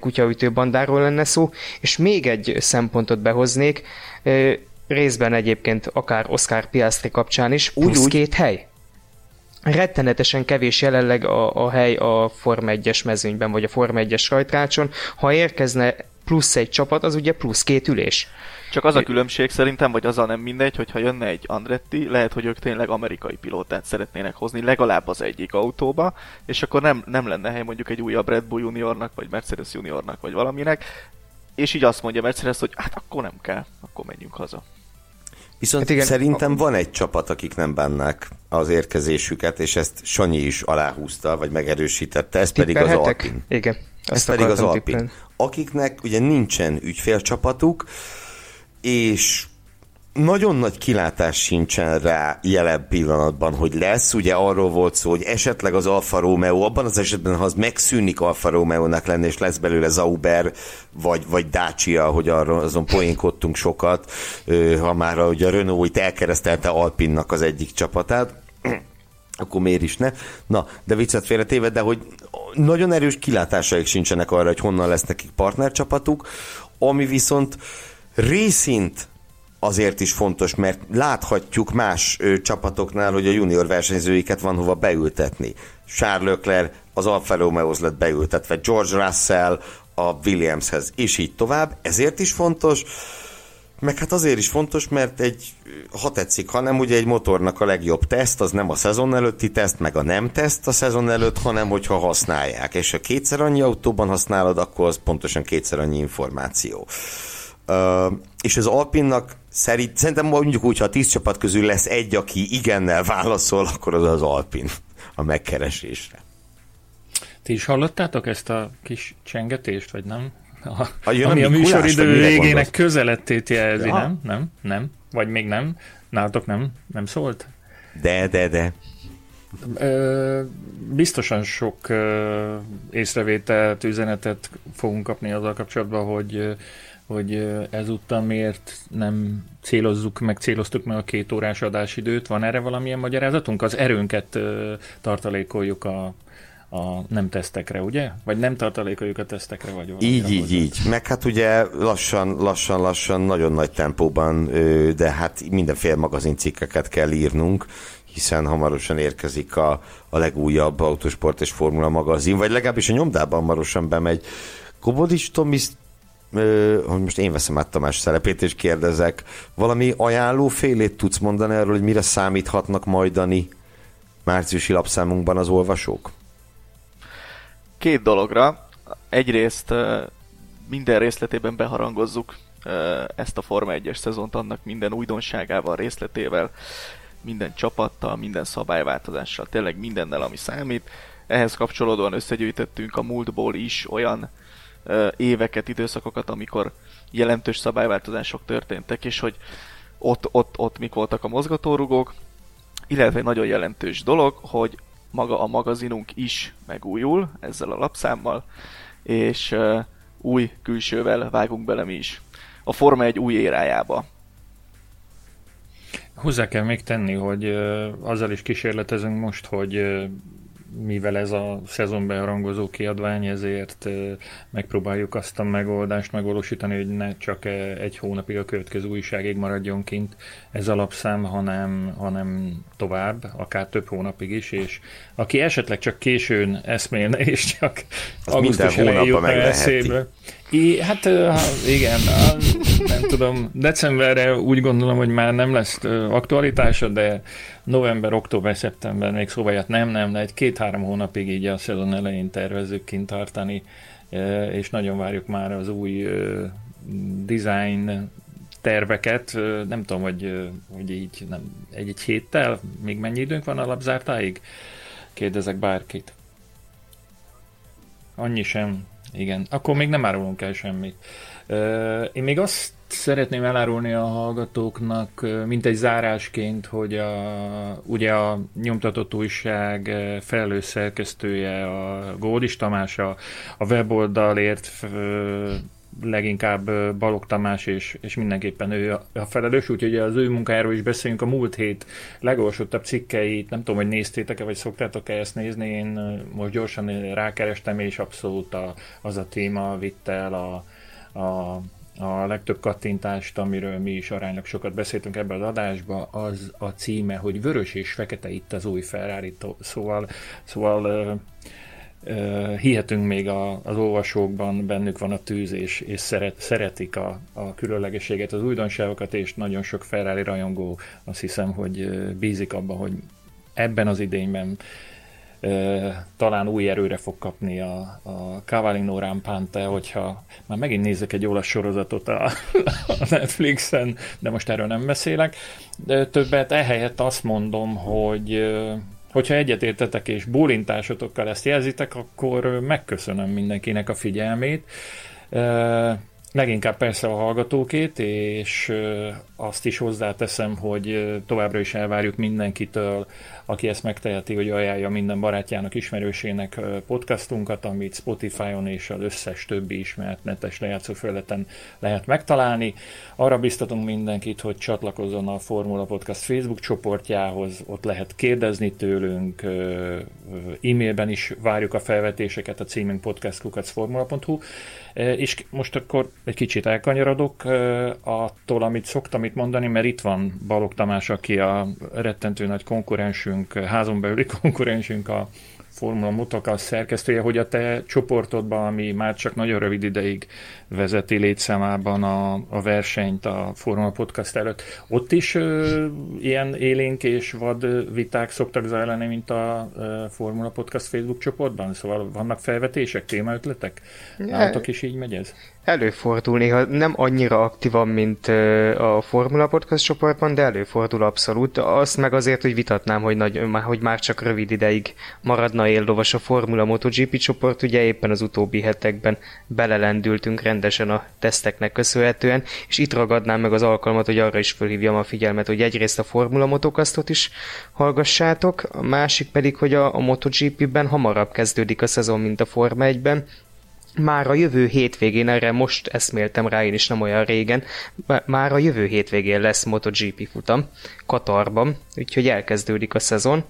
kutyaütő bandáról lenne szó, és még egy szempontot behoznék, részben egyébként akár Oscar Piastri kapcsán is, plusz úgy, két hely rettenetesen kevés jelenleg a, a hely a Forma 1-es mezőnyben, vagy a Forma 1-es rajtrácson. Ha érkezne plusz egy csapat, az ugye plusz két ülés. Csak az a különbség szerintem, vagy az a nem mindegy, hogyha jönne egy Andretti, lehet, hogy ők tényleg amerikai pilótát szeretnének hozni legalább az egyik autóba, és akkor nem, nem lenne hely mondjuk egy újabb Red Bull juniornak, vagy Mercedes juniornak, vagy valaminek, és így azt mondja Mercedes, hogy hát akkor nem kell, akkor menjünk haza. Viszont hát igen, szerintem van egy csapat, akik nem bánnak az érkezésüket, és ezt Sanyi is aláhúzta, vagy megerősítette, ez pedig az Alpin. Igen. Ez pedig az Alpin. Akiknek ugye nincsen ügyfélcsapatuk, és nagyon nagy kilátás sincsen rá jelen pillanatban, hogy lesz. Ugye arról volt szó, hogy esetleg az Alfa Romeo, abban az esetben, ha az megszűnik Alfa Romeo-nak lenni, és lesz belőle Zauber, vagy, vagy Dacia, hogy arról azon poénkodtunk sokat, ha már ugye a Renault itt elkeresztelte Alpinnak az egyik csapatát, akkor miért is ne? Na, de viccet félretéve, de hogy nagyon erős kilátásaik sincsenek arra, hogy honnan lesz nekik partnercsapatuk, ami viszont részint azért is fontos, mert láthatjuk más ö, csapatoknál, hogy a junior versenyzőiket van hova beültetni. Charles Leclerc az Alfa Romeo lett beültetve, George Russell a Williamshez, és így tovább. Ezért is fontos, meg hát azért is fontos, mert egy, ha tetszik, hanem ugye egy motornak a legjobb teszt, az nem a szezon előtti teszt, meg a nem teszt a szezon előtt, hanem hogyha használják. És ha kétszer annyi autóban használod, akkor az pontosan kétszer annyi információ. Uh, és az Alpinnak szerint, szerintem mondjuk úgy, ha a tíz csapat közül lesz egy, aki igennel válaszol, akkor az az Alpin a megkeresésre. Ti is hallottátok ezt a kis csengetést, vagy nem? A, a jön, ami a műsoridő végének közelettét jelzi, ja. nem? Nem? Nem? Vagy még nem? Nálatok nem? Nem szólt? De, de, de. Ö, biztosan sok ö, észrevételt, üzenetet fogunk kapni azzal kapcsolatban, hogy hogy ezúttal miért nem célozzuk meg, céloztuk meg a két órás adásidőt. Van erre valamilyen magyarázatunk? Az erőnket tartalékoljuk a, a nem tesztekre, ugye? Vagy nem tartalékoljuk a tesztekre, vagy Így, így, így. Meg hát ugye lassan, lassan, lassan, nagyon nagy tempóban, de hát mindenféle magazincikkeket kell írnunk, hiszen hamarosan érkezik a, a legújabb autósport és formula magazin, vagy legalábbis a nyomdában hamarosan bemegy. Kobodics Tomis hogy most én veszem át Tamás szerepét, és kérdezek, valami ajánló félét tudsz mondani arról, hogy mire számíthatnak majdani márciusi lapszámunkban az olvasók? Két dologra. Egyrészt minden részletében beharangozzuk ezt a Forma 1-es szezont annak minden újdonságával, részletével, minden csapattal, minden szabályváltozással, tényleg mindennel, ami számít. Ehhez kapcsolódóan összegyűjtöttünk a múltból is olyan éveket, időszakokat, amikor jelentős szabályváltozások történtek, és hogy ott, ott, ott mik voltak a mozgatórugók, illetve egy nagyon jelentős dolog, hogy maga a magazinunk is megújul ezzel a lapszámmal, és új külsővel vágunk bele mi is. A Forma egy új érájába. Hozzá kell még tenni, hogy azzal is kísérletezünk most, hogy mivel ez a szezonban rangozó kiadvány, ezért megpróbáljuk azt a megoldást megvalósítani, hogy ne csak egy hónapig a következő újságig maradjon kint ez alapszám, hanem, hanem tovább, akár több hónapig is, és aki esetleg csak későn eszmélne, és csak az augusztus elején jutna eszébe. I, hát igen, nem tudom, decemberre úgy gondolom, hogy már nem lesz aktualitása, de november, október, szeptember még szóval jött, nem, nem, de egy két-három hónapig így a szezon elején tervezzük kint tartani, és nagyon várjuk már az új design terveket, nem tudom, hogy, hogy így nem, egy-egy héttel, még mennyi időnk van a lapzártáig? Kérdezek bárkit. Annyi sem. Igen, akkor még nem árulunk el semmit. Én még azt szeretném elárulni a hallgatóknak, mint egy zárásként, hogy a, ugye a nyomtatott újság felelős szerkesztője, a Gódis Tamás, a, a weboldalért leginkább Balog Tamás, és, és mindenképpen ő a, a felelős, úgyhogy az ő munkájáról is beszéljünk. A múlt hét legolvasottabb cikkeit, nem tudom, hogy néztétek-e, vagy szoktátok-e ezt nézni, én most gyorsan rákerestem, és abszolút a, az a téma vitte el a, a a legtöbb kattintást, amiről mi is aránylag sokat beszéltünk ebben az adásban, az a címe, hogy Vörös és Fekete itt az új Ferrari, szóval, szóval hihetünk még a, az olvasókban, bennük van a tűz, és, és szeret, szeretik a, a különlegességet, az újdonságokat, és nagyon sok Ferrari rajongó azt hiszem, hogy bízik abban, hogy ebben az idényben talán új erőre fog kapni a, a Cavallino Rampante, hogyha már megint nézek egy olasz sorozatot a, a Netflixen, de most erről nem beszélek. De többet ehelyett azt mondom, hogy Hogyha egyetértetek és bólintásotokkal ezt jelzitek, akkor megköszönöm mindenkinek a figyelmét. Leginkább persze a hallgatókét, és azt is hozzáteszem, hogy továbbra is elvárjuk mindenkitől, aki ezt megteheti, hogy ajánlja minden barátjának, ismerősének podcastunkat, amit Spotify-on és az összes többi ismert netes lejátszófelületen lehet megtalálni. Arra biztatunk mindenkit, hogy csatlakozzon a Formula Podcast Facebook csoportjához, ott lehet kérdezni tőlünk, e-mailben is várjuk a felvetéseket a címünk podcastkukacformula.hu, és most akkor egy kicsit elkanyarodok attól, amit szoktam itt mondani, mert itt van Balog Tamás, aki a rettentő nagy konkurensünk, házon belüli konkurensünk a Formula Motocross szerkesztője, hogy a te csoportodban, ami már csak nagyon rövid ideig vezeti létszámában a, a versenyt a Formula Podcast előtt, ott is ö, ilyen élénk és vad viták szoktak zajlani, mint a ö, Formula Podcast Facebook csoportban? Szóval vannak felvetések, témaötletek? Nálatok is így megy ez? Előfordul néha, nem annyira aktívan, mint a Formula Podcast csoportban, de előfordul abszolút. Azt meg azért, hogy vitatnám, hogy, nagy, hogy már csak rövid ideig maradna éllovas a Formula MotoGP csoport. Ugye éppen az utóbbi hetekben belelendültünk rendesen a teszteknek köszönhetően, és itt ragadnám meg az alkalmat, hogy arra is fölhívjam a figyelmet, hogy egyrészt a Formula Motocastot is hallgassátok, a másik pedig, hogy a, a MotoGP-ben hamarabb kezdődik a szezon, mint a Forma 1-ben, már a jövő hétvégén, erre most eszméltem rá én is nem olyan régen, már a jövő hétvégén lesz MotoGP futam Katarban, úgyhogy elkezdődik a szezon.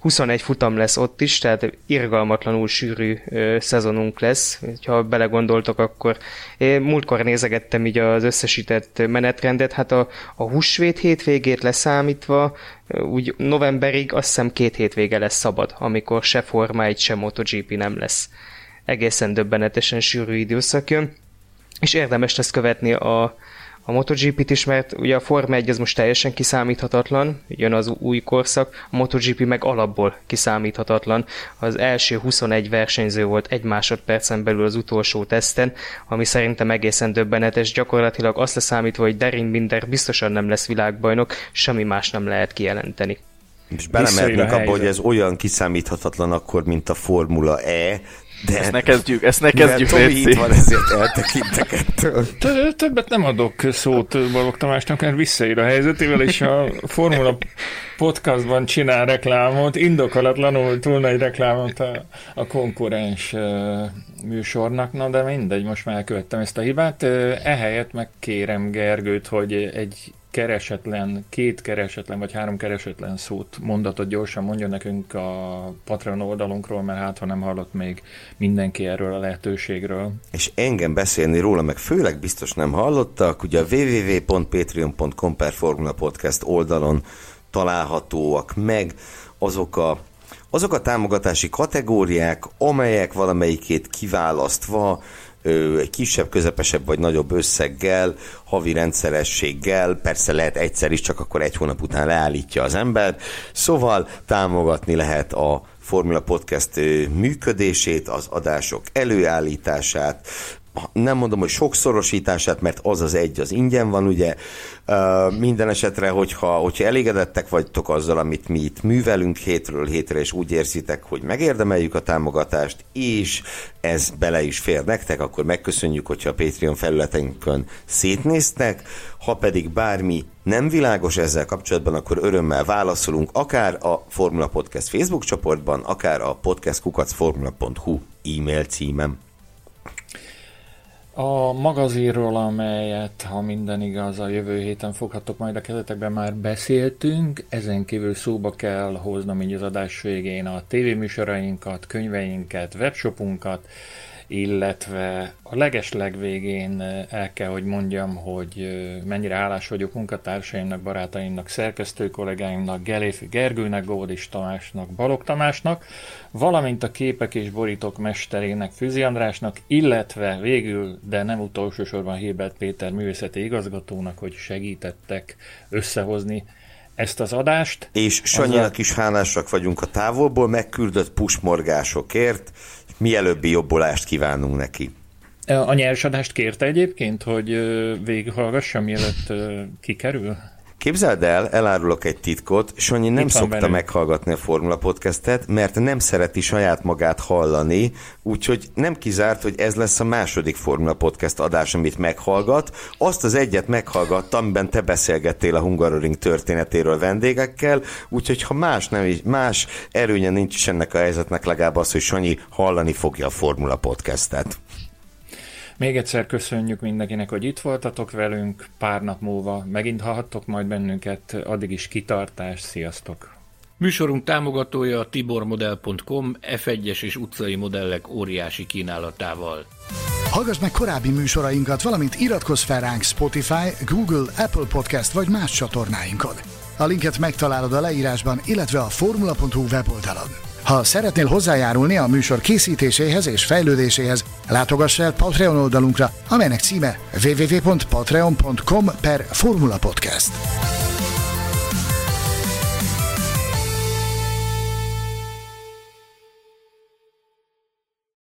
21 futam lesz ott is, tehát irgalmatlanul sűrű ö, szezonunk lesz. Ha belegondoltok, akkor én múltkor nézegettem így az összesített menetrendet, hát a, a húsvét hétvégét leszámítva, úgy novemberig azt hiszem két hétvége lesz szabad, amikor se Forma 1, se MotoGP nem lesz egészen döbbenetesen sűrű időszak jön, és érdemes lesz követni a, a MotoGP-t is, mert ugye a Forma 1 az most teljesen kiszámíthatatlan, jön az új korszak, a MotoGP meg alapból kiszámíthatatlan. Az első 21 versenyző volt egy másodpercen belül az utolsó teszten, ami szerintem egészen döbbenetes, gyakorlatilag azt leszámítva, hogy Derin Binder biztosan nem lesz világbajnok, semmi más nem lehet kijelenteni. És belemehetnek abba, hogy ez olyan kiszámíthatatlan akkor, mint a Formula E, de ezt ne kezdjük, ezt ne kezdjük, Tomi itt van, ezért eltekintek ettől. Többet nem adok szót Balog Tamásnak, mert visszaír a helyzetével, és a Formula podcastban csinál reklámot, indokolatlanul túl nagy reklámot a, a konkurens műsornak, na de mindegy, most már elkövettem ezt a hibát. Ehelyett megkérem Gergőt, hogy egy keresetlen, két keresetlen vagy három keresetlen szót, mondatot gyorsan mondja nekünk a Patreon oldalunkról, mert hát ha nem hallott még mindenki erről a lehetőségről. És engem beszélni róla, meg főleg biztos nem hallottak, ugye a www.patreon.com per Formula Podcast oldalon találhatóak meg azok a azok a támogatási kategóriák, amelyek valamelyikét kiválasztva egy kisebb, közepesebb vagy nagyobb összeggel, havi rendszerességgel, persze lehet egyszer is, csak akkor egy hónap után leállítja az ember. Szóval támogatni lehet a Formula Podcast működését, az adások előállítását, nem mondom, hogy sokszorosítását, mert az az egy, az ingyen van, ugye. Minden esetre, hogyha, hogyha elégedettek vagytok azzal, amit mi itt művelünk hétről hétre, és úgy érzitek, hogy megérdemeljük a támogatást, és ez bele is fér nektek, akkor megköszönjük, hogyha a Patreon felületeinkön szétnéztek, ha pedig bármi nem világos ezzel kapcsolatban, akkor örömmel válaszolunk, akár a Formula Podcast Facebook csoportban, akár a podcastkukacformula.hu e-mail címem. A magazínról, amelyet, ha minden igaz, a jövő héten foghatok majd a kezetekben már beszéltünk, ezen kívül szóba kell hoznom így az adás végén a tévéműsorainkat, könyveinket, webshopunkat, illetve a legesleg végén el kell, hogy mondjam, hogy mennyire hálás vagyok munkatársaimnak, barátaimnak, szerkesztő kollégáimnak, Geléfi Gergőnek, Gódis Tamásnak, Balog Tamásnak, valamint a képek és borítók mesterének, Füzi Andrásnak, illetve végül, de nem utolsó sorban Hébert Péter művészeti igazgatónak, hogy segítettek összehozni ezt az adást. És Sanyinak a... is hálásak vagyunk a távolból megküldött pusmorgásokért, mielőbbi jobbulást kívánunk neki. A nyersadást kérte egyébként, hogy végighallgassa, mielőtt kikerül? Képzeld el, elárulok egy titkot, Sanyi nem szokta benne. meghallgatni a Formula Podcastet, mert nem szereti saját magát hallani, úgyhogy nem kizárt, hogy ez lesz a második Formula Podcast adás, amit meghallgat. Azt az egyet meghallgatta, amiben te beszélgettél a Hungaroring történetéről vendégekkel, úgyhogy ha más, nem, más erőnye nincs is ennek a helyzetnek, legalább az, hogy Sanyi hallani fogja a Formula Podcastet. Még egyszer köszönjük mindenkinek, hogy itt voltatok velünk, pár nap múlva megint hallhattok majd bennünket, addig is kitartás, sziasztok! Műsorunk támogatója a tibormodel.com F1-es és utcai modellek óriási kínálatával. Hallgass meg korábbi műsorainkat, valamint iratkozz fel ránk Spotify, Google, Apple Podcast vagy más csatornáinkon. A linket megtalálod a leírásban, illetve a formula.hu weboldalon. Ha szeretnél hozzájárulni a műsor készítéséhez és fejlődéséhez, látogass el Patreon oldalunkra, amelynek címe www.patreon.com per Formula Podcast.